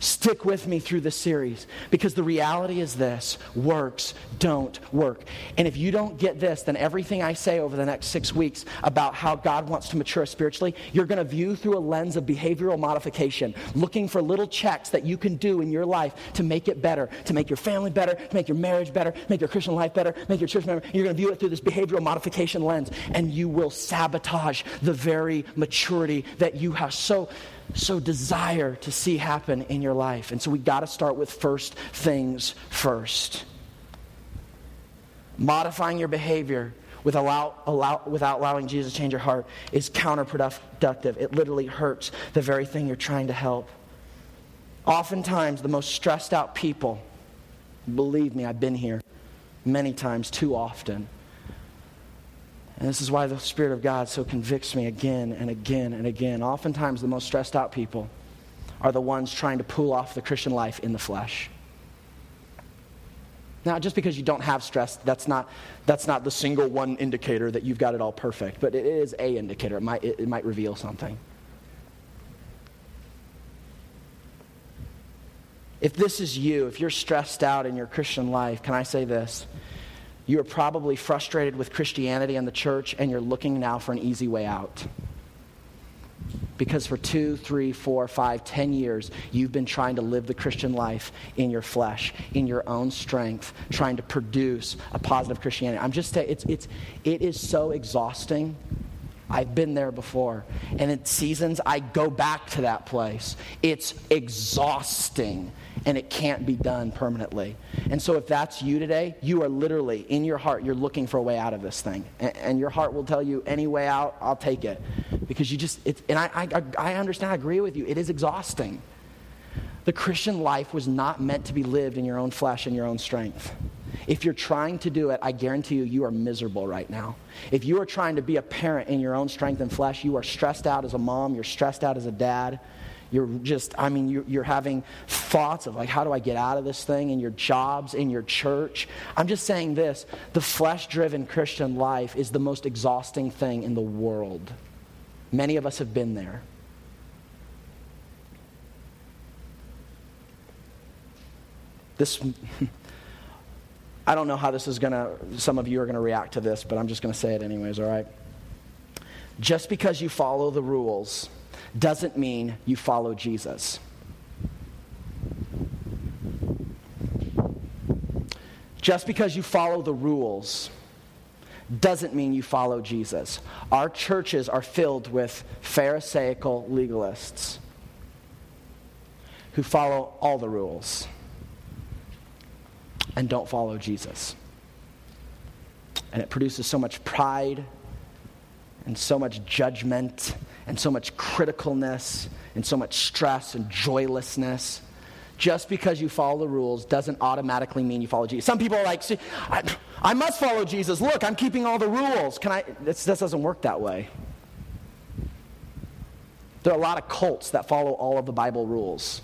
Stick with me through this series because the reality is this works don't work. And if you don't get this, then everything I say over the next six weeks about how God wants to mature spiritually, you're going to view through a lens of behavioral modification, looking for little checks that you can do in your life to make it better, to make your family better, to make your marriage better, make your Christian life better, make your church member. You're going to view it through this behavioral modification lens, and you will sabotage the very maturity that you have so so desire to see happen in your life. And so we got to start with first things first. Modifying your behavior without, allow, without allowing Jesus to change your heart is counterproductive. It literally hurts the very thing you're trying to help. Oftentimes, the most stressed out people, believe me, I've been here many times, too often and this is why the Spirit of God so convicts me again and again and again. Oftentimes, the most stressed out people are the ones trying to pull off the Christian life in the flesh. Now, just because you don't have stress, that's not, that's not the single one indicator that you've got it all perfect, but it is a indicator. It might, it, it might reveal something. If this is you, if you're stressed out in your Christian life, can I say this? You are probably frustrated with Christianity and the church, and you're looking now for an easy way out. Because for two, three, four, five, ten years, you've been trying to live the Christian life in your flesh, in your own strength, trying to produce a positive Christianity. I'm just saying, it's, it's, it is so exhausting. I've been there before. And in seasons, I go back to that place. It's exhausting and it can't be done permanently. And so, if that's you today, you are literally in your heart, you're looking for a way out of this thing. And, and your heart will tell you, any way out, I'll take it. Because you just, it, and I, I, I understand, I agree with you, it is exhausting. The Christian life was not meant to be lived in your own flesh and your own strength. If you're trying to do it, I guarantee you, you are miserable right now. If you are trying to be a parent in your own strength and flesh, you are stressed out as a mom, you're stressed out as a dad. You're just, I mean, you're, you're, having thoughts of like, how do I get out of this thing in your jobs, in your church? I'm just saying this the flesh driven Christian life is the most exhausting thing in the world. Many of us have been there. This, I don't know how this is going to, some of you are going to react to this, but I'm just going to say it anyways, all right? Just because you follow the rules doesn't mean you follow Jesus. Just because you follow the rules doesn't mean you follow Jesus. Our churches are filled with Pharisaical legalists who follow all the rules and don't follow Jesus. And it produces so much pride and so much judgment and so much criticalness and so much stress and joylessness. Just because you follow the rules doesn't automatically mean you follow Jesus. Some people are like, see, I, I must follow Jesus. Look, I'm keeping all the rules. Can I? This, this doesn't work that way. There are a lot of cults that follow all of the Bible rules.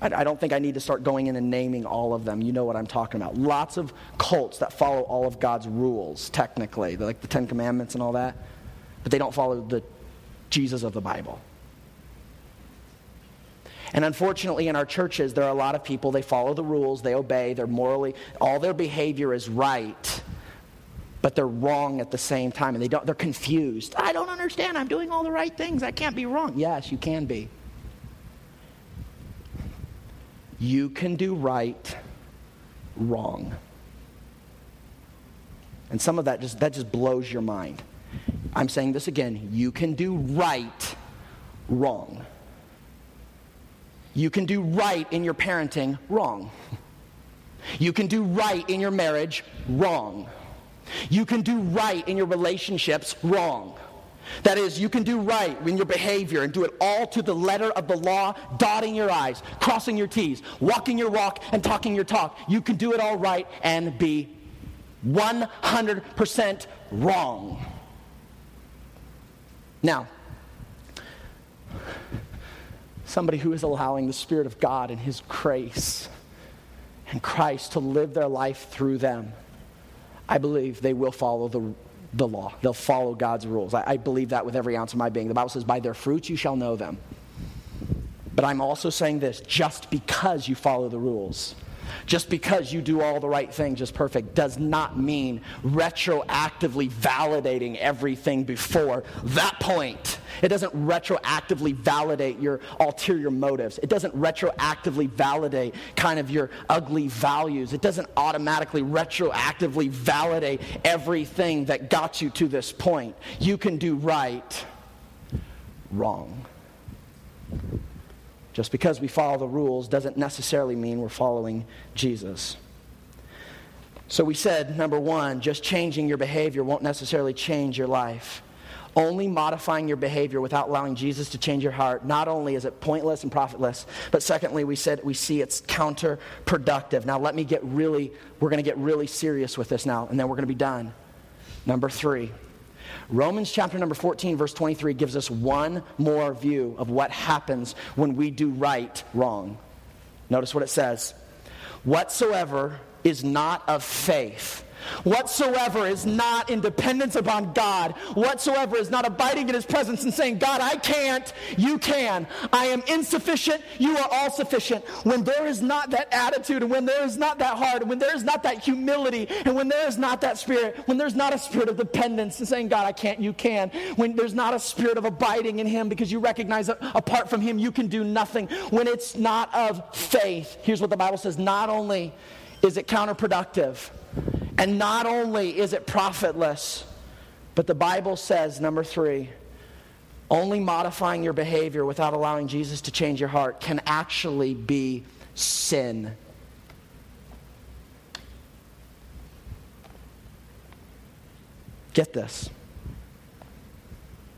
I, I don't think I need to start going in and naming all of them. You know what I'm talking about. Lots of cults that follow all of God's rules, technically, like the Ten Commandments and all that, but they don't follow the Jesus of the Bible. And unfortunately, in our churches, there are a lot of people, they follow the rules, they obey, they're morally, all their behavior is right, but they're wrong at the same time. And they don't, they're confused. I don't understand. I'm doing all the right things. I can't be wrong. Yes, you can be. You can do right, wrong. And some of that just, that just blows your mind. I'm saying this again. You can do right, wrong. You can do right in your parenting, wrong. You can do right in your marriage, wrong. You can do right in your relationships, wrong. That is, you can do right in your behavior and do it all to the letter of the law, dotting your I's, crossing your T's, walking your walk, and talking your talk. You can do it all right and be 100% wrong. Now, somebody who is allowing the Spirit of God and His grace and Christ to live their life through them, I believe they will follow the, the law. They'll follow God's rules. I, I believe that with every ounce of my being. The Bible says, By their fruits you shall know them. But I'm also saying this just because you follow the rules just because you do all the right things just perfect does not mean retroactively validating everything before that point. It doesn't retroactively validate your ulterior motives. It doesn't retroactively validate kind of your ugly values. It doesn't automatically retroactively validate everything that got you to this point. You can do right, wrong. Just because we follow the rules doesn't necessarily mean we're following Jesus. So we said, number one, just changing your behavior won't necessarily change your life. Only modifying your behavior without allowing Jesus to change your heart, not only is it pointless and profitless, but secondly, we said we see it's counterproductive. Now, let me get really, we're going to get really serious with this now, and then we're going to be done. Number three, Romans chapter number 14, verse 23 gives us one more view of what happens when we do right wrong. Notice what it says Whatsoever is not of faith Whatsoever is not in dependence upon God, whatsoever is not abiding in His presence and saying, God, I can't, you can. I am insufficient, you are all sufficient. When there is not that attitude, and when there is not that heart, and when there is not that humility, and when there is not that spirit, when there's not a spirit of dependence and saying, God, I can't, you can. When there's not a spirit of abiding in Him because you recognize that apart from Him you can do nothing. When it's not of faith, here's what the Bible says not only is it counterproductive, and not only is it profitless, but the Bible says, number three, only modifying your behavior without allowing Jesus to change your heart can actually be sin. Get this.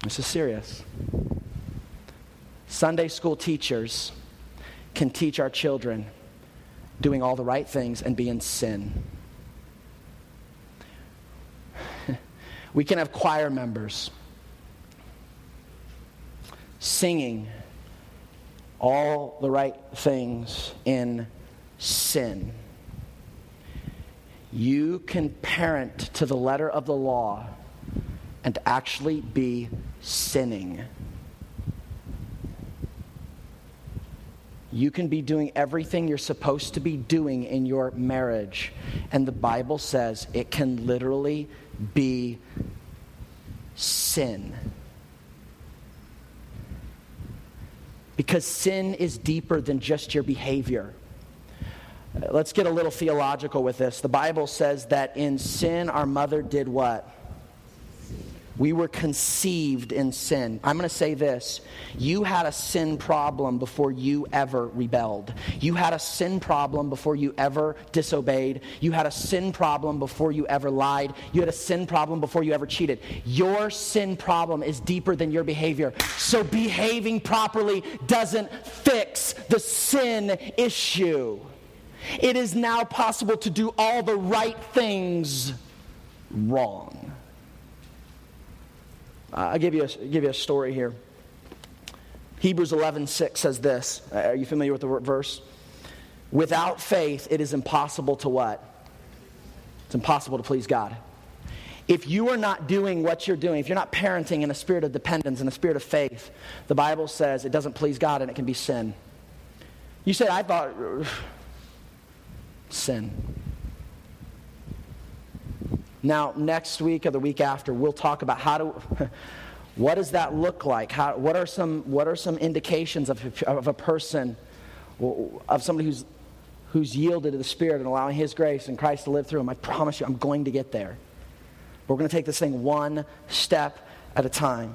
This is serious. Sunday school teachers can teach our children doing all the right things and be in sin. We can have choir members singing all the right things in sin. You can parent to the letter of the law and actually be sinning. You can be doing everything you're supposed to be doing in your marriage. And the Bible says it can literally be sin. Because sin is deeper than just your behavior. Let's get a little theological with this. The Bible says that in sin, our mother did what? We were conceived in sin. I'm going to say this. You had a sin problem before you ever rebelled. You had a sin problem before you ever disobeyed. You had a sin problem before you ever lied. You had a sin problem before you ever cheated. Your sin problem is deeper than your behavior. So behaving properly doesn't fix the sin issue. It is now possible to do all the right things wrong. Uh, I'll give you, a, give you a story here. Hebrews 11, 6 says this. Uh, are you familiar with the verse? Without faith, it is impossible to what? It's impossible to please God. If you are not doing what you're doing, if you're not parenting in a spirit of dependence, in a spirit of faith, the Bible says it doesn't please God and it can be sin. You said, I thought, sin. Now, next week or the week after, we'll talk about how to. What does that look like? How, what, are some, what are some indications of, of a person, of somebody who's, who's yielded to the Spirit and allowing His grace and Christ to live through him? I promise you, I'm going to get there. We're going to take this thing one step at a time.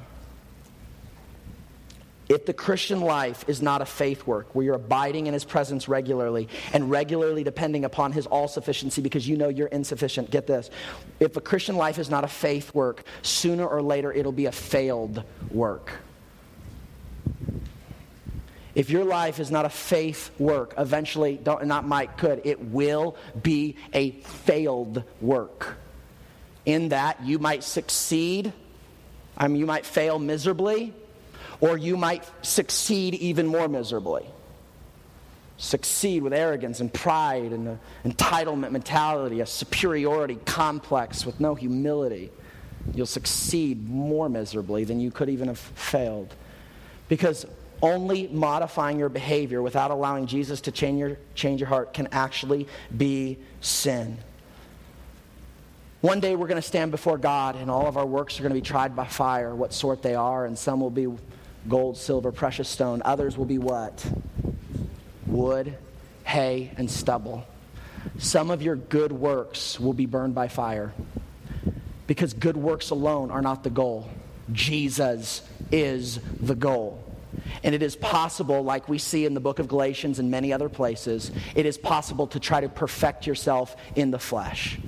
If the Christian life is not a faith work where you're abiding in his presence regularly and regularly depending upon his all sufficiency because you know you're insufficient, get this. If a Christian life is not a faith work, sooner or later it'll be a failed work. If your life is not a faith work, eventually, don't, not might, could, it will be a failed work. In that you might succeed, I mean, you might fail miserably or you might succeed even more miserably. Succeed with arrogance and pride and an entitlement mentality, a superiority complex with no humility. You'll succeed more miserably than you could even have failed. Because only modifying your behavior without allowing Jesus to change your, change your heart can actually be sin. One day we're going to stand before God, and all of our works are going to be tried by fire, what sort they are, and some will be gold, silver, precious stone. Others will be what? Wood, hay, and stubble. Some of your good works will be burned by fire because good works alone are not the goal. Jesus is the goal. And it is possible, like we see in the book of Galatians and many other places, it is possible to try to perfect yourself in the flesh.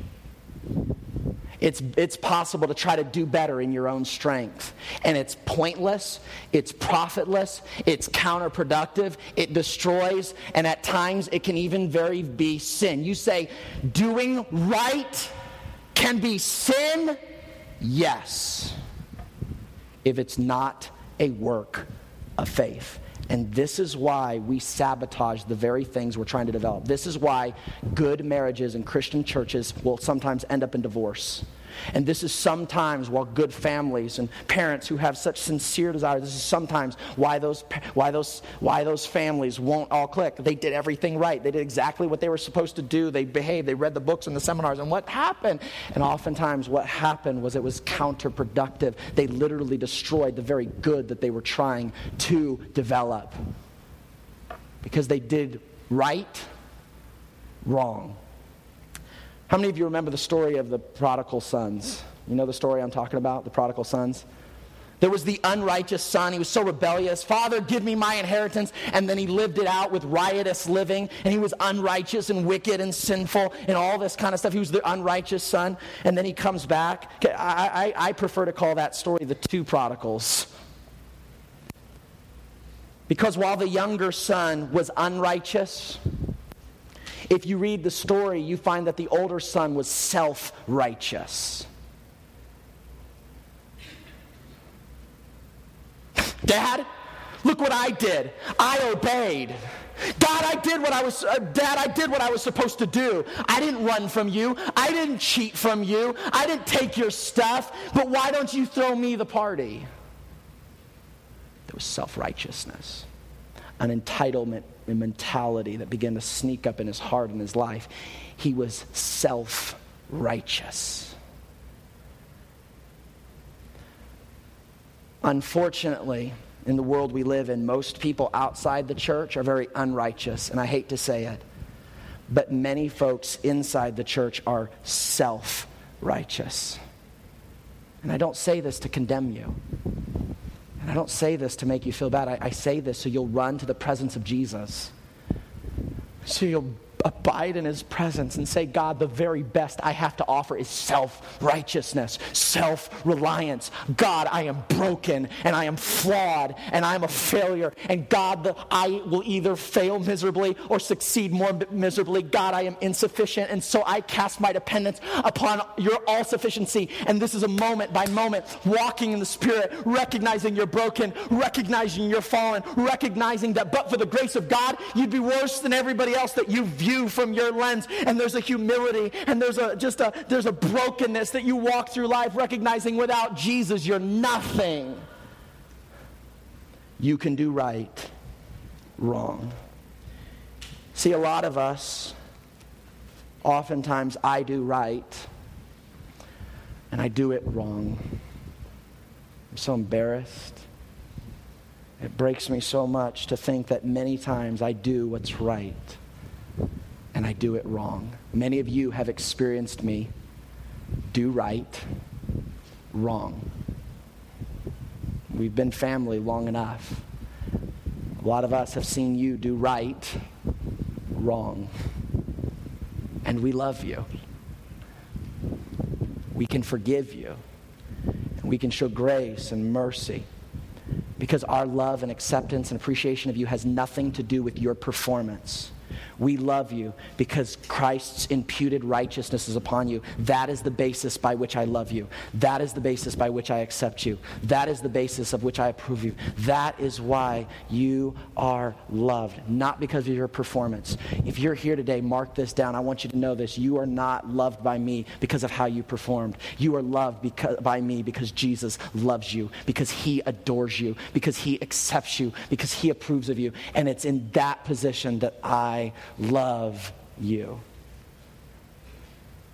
It's, it's possible to try to do better in your own strength. And it's pointless, it's profitless, it's counterproductive, it destroys, and at times it can even very be sin. You say, doing right can be sin? Yes. If it's not a work of faith. And this is why we sabotage the very things we're trying to develop. This is why good marriages and Christian churches will sometimes end up in divorce. And this is sometimes while good families and parents who have such sincere desire, this is sometimes why those, why those, why those families won't all click. They did everything right. They did exactly what they were supposed to do. They behaved. They read the books and the seminars. And what happened? And oftentimes what happened was it was counterproductive. They literally destroyed the very good that they were trying to develop because they did right wrong. How many of you remember the story of the prodigal sons? You know the story I'm talking about, the prodigal sons? There was the unrighteous son. He was so rebellious. Father, give me my inheritance. And then he lived it out with riotous living. And he was unrighteous and wicked and sinful and all this kind of stuff. He was the unrighteous son. And then he comes back. I, I, I prefer to call that story the two prodigals. Because while the younger son was unrighteous, if you read the story, you find that the older son was self righteous. Dad, look what I did. I obeyed. God, I did what I was, uh, Dad, I did what I was supposed to do. I didn't run from you. I didn't cheat from you. I didn't take your stuff. But why don't you throw me the party? There was self righteousness, an entitlement mentality that began to sneak up in his heart and his life. He was self righteous. Unfortunately, in the world we live in, most people outside the church are very unrighteous, and I hate to say it, but many folks inside the church are self righteous. And I don't say this to condemn you. And I don't say this to make you feel bad. I, I say this so you'll run to the presence of Jesus. So you'll abide in his presence and say, God, the very best I have to offer is self righteousness, self reliance. God, I am broken and I am flawed and I am a failure. And God, the, I will either fail miserably or succeed more miserably. God, I am insufficient. And so I cast my dependence upon your all sufficiency. And this is a moment by moment walking in the Spirit, recognizing you're broken, recognizing you're fallen, recognizing that but for the grace of God, you'd be worse than everybody else that you view view from your lens. And there's a humility and there's a just a there's a brokenness that you walk through life recognizing without Jesus you're nothing. You can do right, wrong. See, a lot of us, oftentimes I do right and I do it wrong. I'm so embarrassed. It breaks me so much to think that many times I do what's right and I do it wrong. Many of you have experienced me do right, wrong. We've been family long enough. A lot of us have seen you do right, wrong. And we love you. We can forgive you. We can show grace and mercy because our love and acceptance and appreciation of you has nothing to do with your performance. We love you because Christ's imputed righteousness is upon you. That is the basis by which I love you. That is the basis by which I accept you. That is the basis of which I approve you. That is why you are loved, not because of your performance. If you're here today, mark this down. I want you to know this. You are not loved by me because of how you performed. You are loved because, by me because Jesus loves you, because he adores you, because he accepts you, because he approves of you. And it's in that position that I love you.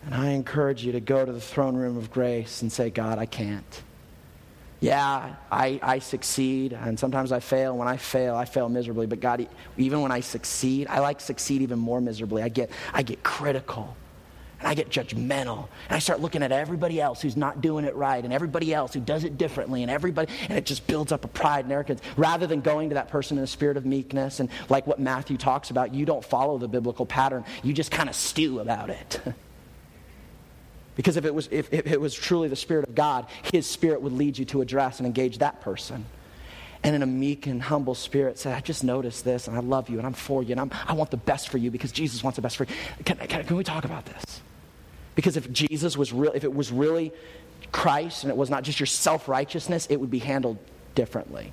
And I encourage you to go to the throne room of grace and say, God, I can't. Yeah, I, I succeed, and sometimes I fail. When I fail, I fail miserably. But God, even when I succeed, I like succeed even more miserably. I get, I get critical and I get judgmental. And I start looking at everybody else who's not doing it right and everybody else who does it differently and everybody, and it just builds up a pride and arrogance. Rather than going to that person in a spirit of meekness and like what Matthew talks about, you don't follow the biblical pattern. You just kind of stew about it. because if it, was, if, if it was truly the Spirit of God, His Spirit would lead you to address and engage that person and in a meek and humble spirit say, I just noticed this and I love you and I'm for you and I'm, I want the best for you because Jesus wants the best for you. Can, can, can we talk about this? Because if Jesus was real, if it was really Christ and it was not just your self righteousness, it would be handled differently.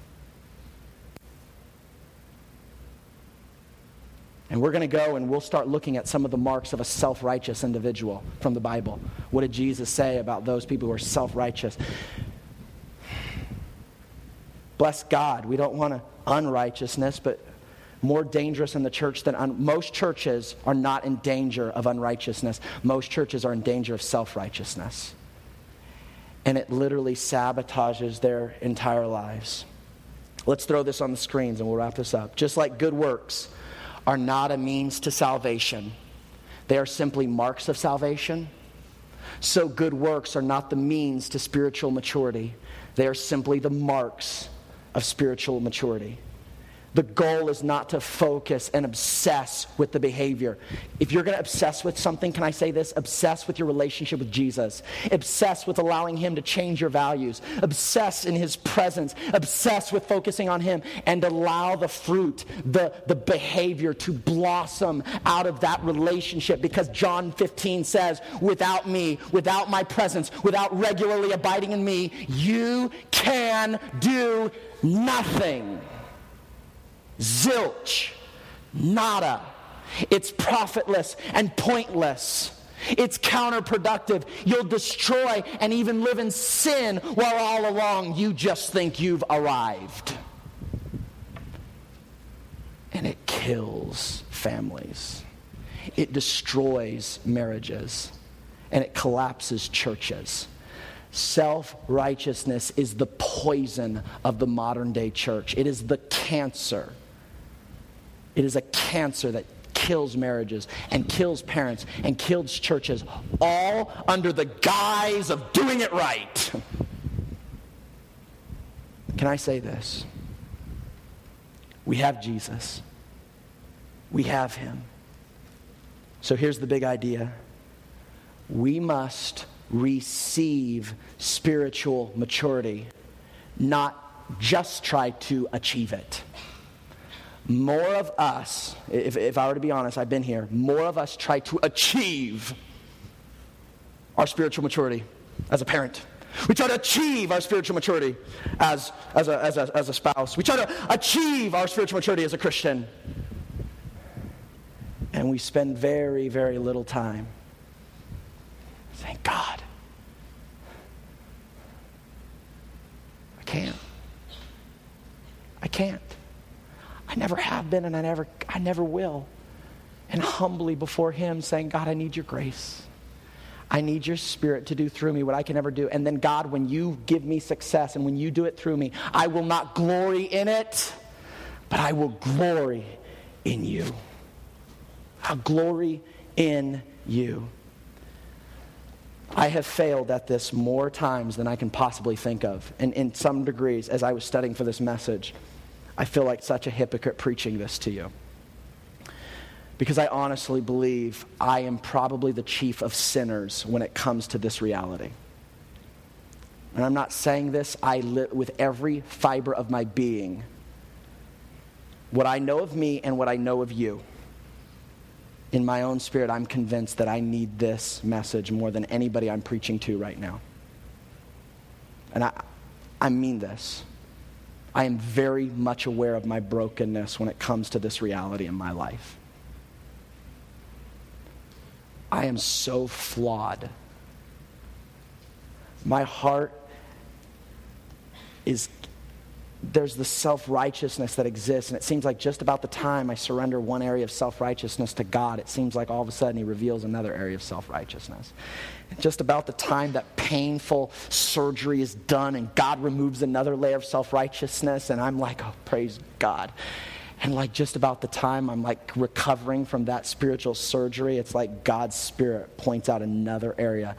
And we're going to go and we'll start looking at some of the marks of a self righteous individual from the Bible. What did Jesus say about those people who are self righteous? Bless God. We don't want to unrighteousness, but more dangerous in the church than un- most churches are not in danger of unrighteousness. Most churches are in danger of self righteousness. And it literally sabotages their entire lives. Let's throw this on the screens and we'll wrap this up. Just like good works are not a means to salvation, they are simply marks of salvation. So good works are not the means to spiritual maturity, They are simply the marks of spiritual maturity. The goal is not to focus and obsess with the behavior. If you're going to obsess with something, can I say this? Obsess with your relationship with Jesus. Obsess with allowing Him to change your values. Obsess in His presence. Obsess with focusing on Him and allow the fruit, the, the behavior to blossom out of that relationship. Because John 15 says, without me, without my presence, without regularly abiding in me, you can do nothing. Zilch. Nada. It's profitless and pointless. It's counterproductive. You'll destroy and even live in sin while all along you just think you've arrived. And it kills families, it destroys marriages, and it collapses churches. Self righteousness is the poison of the modern day church, it is the cancer it is a cancer that kills marriages and kills parents and kills churches, all under the guise of doing it right. Can I say this? We have Jesus. We have him. So here's the big idea we must receive spiritual maturity, not just try to achieve it more of us, if, if I were to be honest, I've been here, more of us try to achieve our spiritual maturity as a parent. We try to achieve our spiritual maturity as, as, a, as, a, as a spouse. We try to achieve our spiritual maturity as a Christian. And we spend very, very little time saying, God, I can't. I can't. I never have been and I never, I never will. And humbly before Him saying, God, I need your grace. I need your spirit to do through me what I can never do. And then, God, when you give me success and when you do it through me, I will not glory in it, but I will glory in you. I'll glory in you. I have failed at this more times than I can possibly think of, and in some degrees, as I was studying for this message. I feel like such a hypocrite preaching this to you. Because I honestly believe I am probably the chief of sinners when it comes to this reality. And I'm not saying this, I live with every fiber of my being. What I know of me and what I know of you. In my own spirit, I'm convinced that I need this message more than anybody I'm preaching to right now. And I, I mean this. I am very much aware of my brokenness when it comes to this reality in my life. I am so flawed. My heart is there's the self righteousness that exists. And it seems like just about the time I surrender one area of self righteousness to God, it seems like all of a sudden He reveals another area of self righteousness. Just about the time that painful surgery is done and God removes another layer of self righteousness, and I'm like, oh, praise God. And like just about the time I'm like recovering from that spiritual surgery, it's like God's Spirit points out another area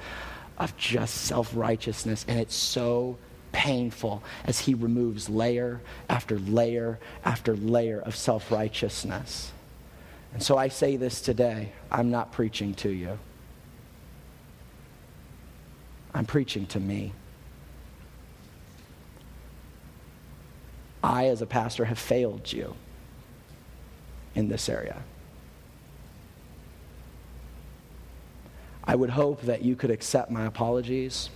of just self righteousness. And it's so painful as he removes layer after layer after layer of self righteousness. And so I say this today I'm not preaching to you, I'm preaching to me. I, as a pastor, have failed you in this area. I would hope that you could accept my apologies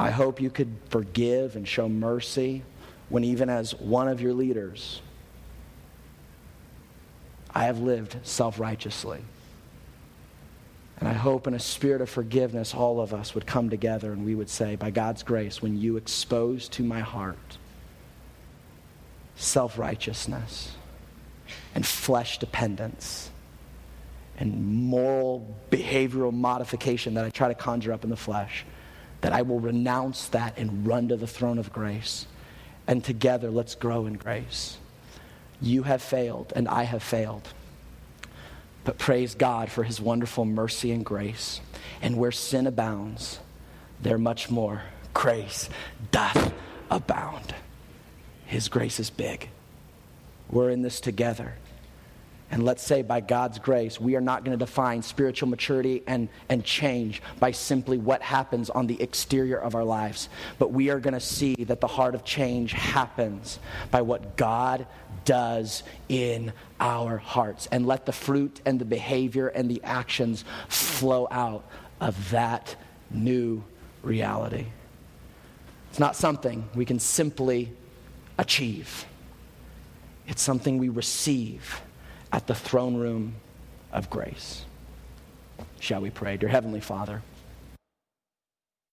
I hope you could forgive and show mercy when, even as one of your leaders, I have lived self righteously. And I hope in a spirit of forgiveness, all of us would come together and we would say, by God's grace, when you expose to my heart self righteousness and flesh dependence and moral behavioral modification that I try to conjure up in the flesh, that I will renounce that and run to the throne of grace. And together, let's grow in grace. You have failed, and I have failed. But praise God for his wonderful mercy and grace. And where sin abounds, there much more grace doth abound. His grace is big. We're in this together. And let's say by God's grace, we are not going to define spiritual maturity and, and change by simply what happens on the exterior of our lives. But we are going to see that the heart of change happens by what God does in our hearts. And let the fruit and the behavior and the actions flow out of that new reality. It's not something we can simply achieve, it's something we receive at the throne room of grace. Shall we pray? Dear Heavenly Father,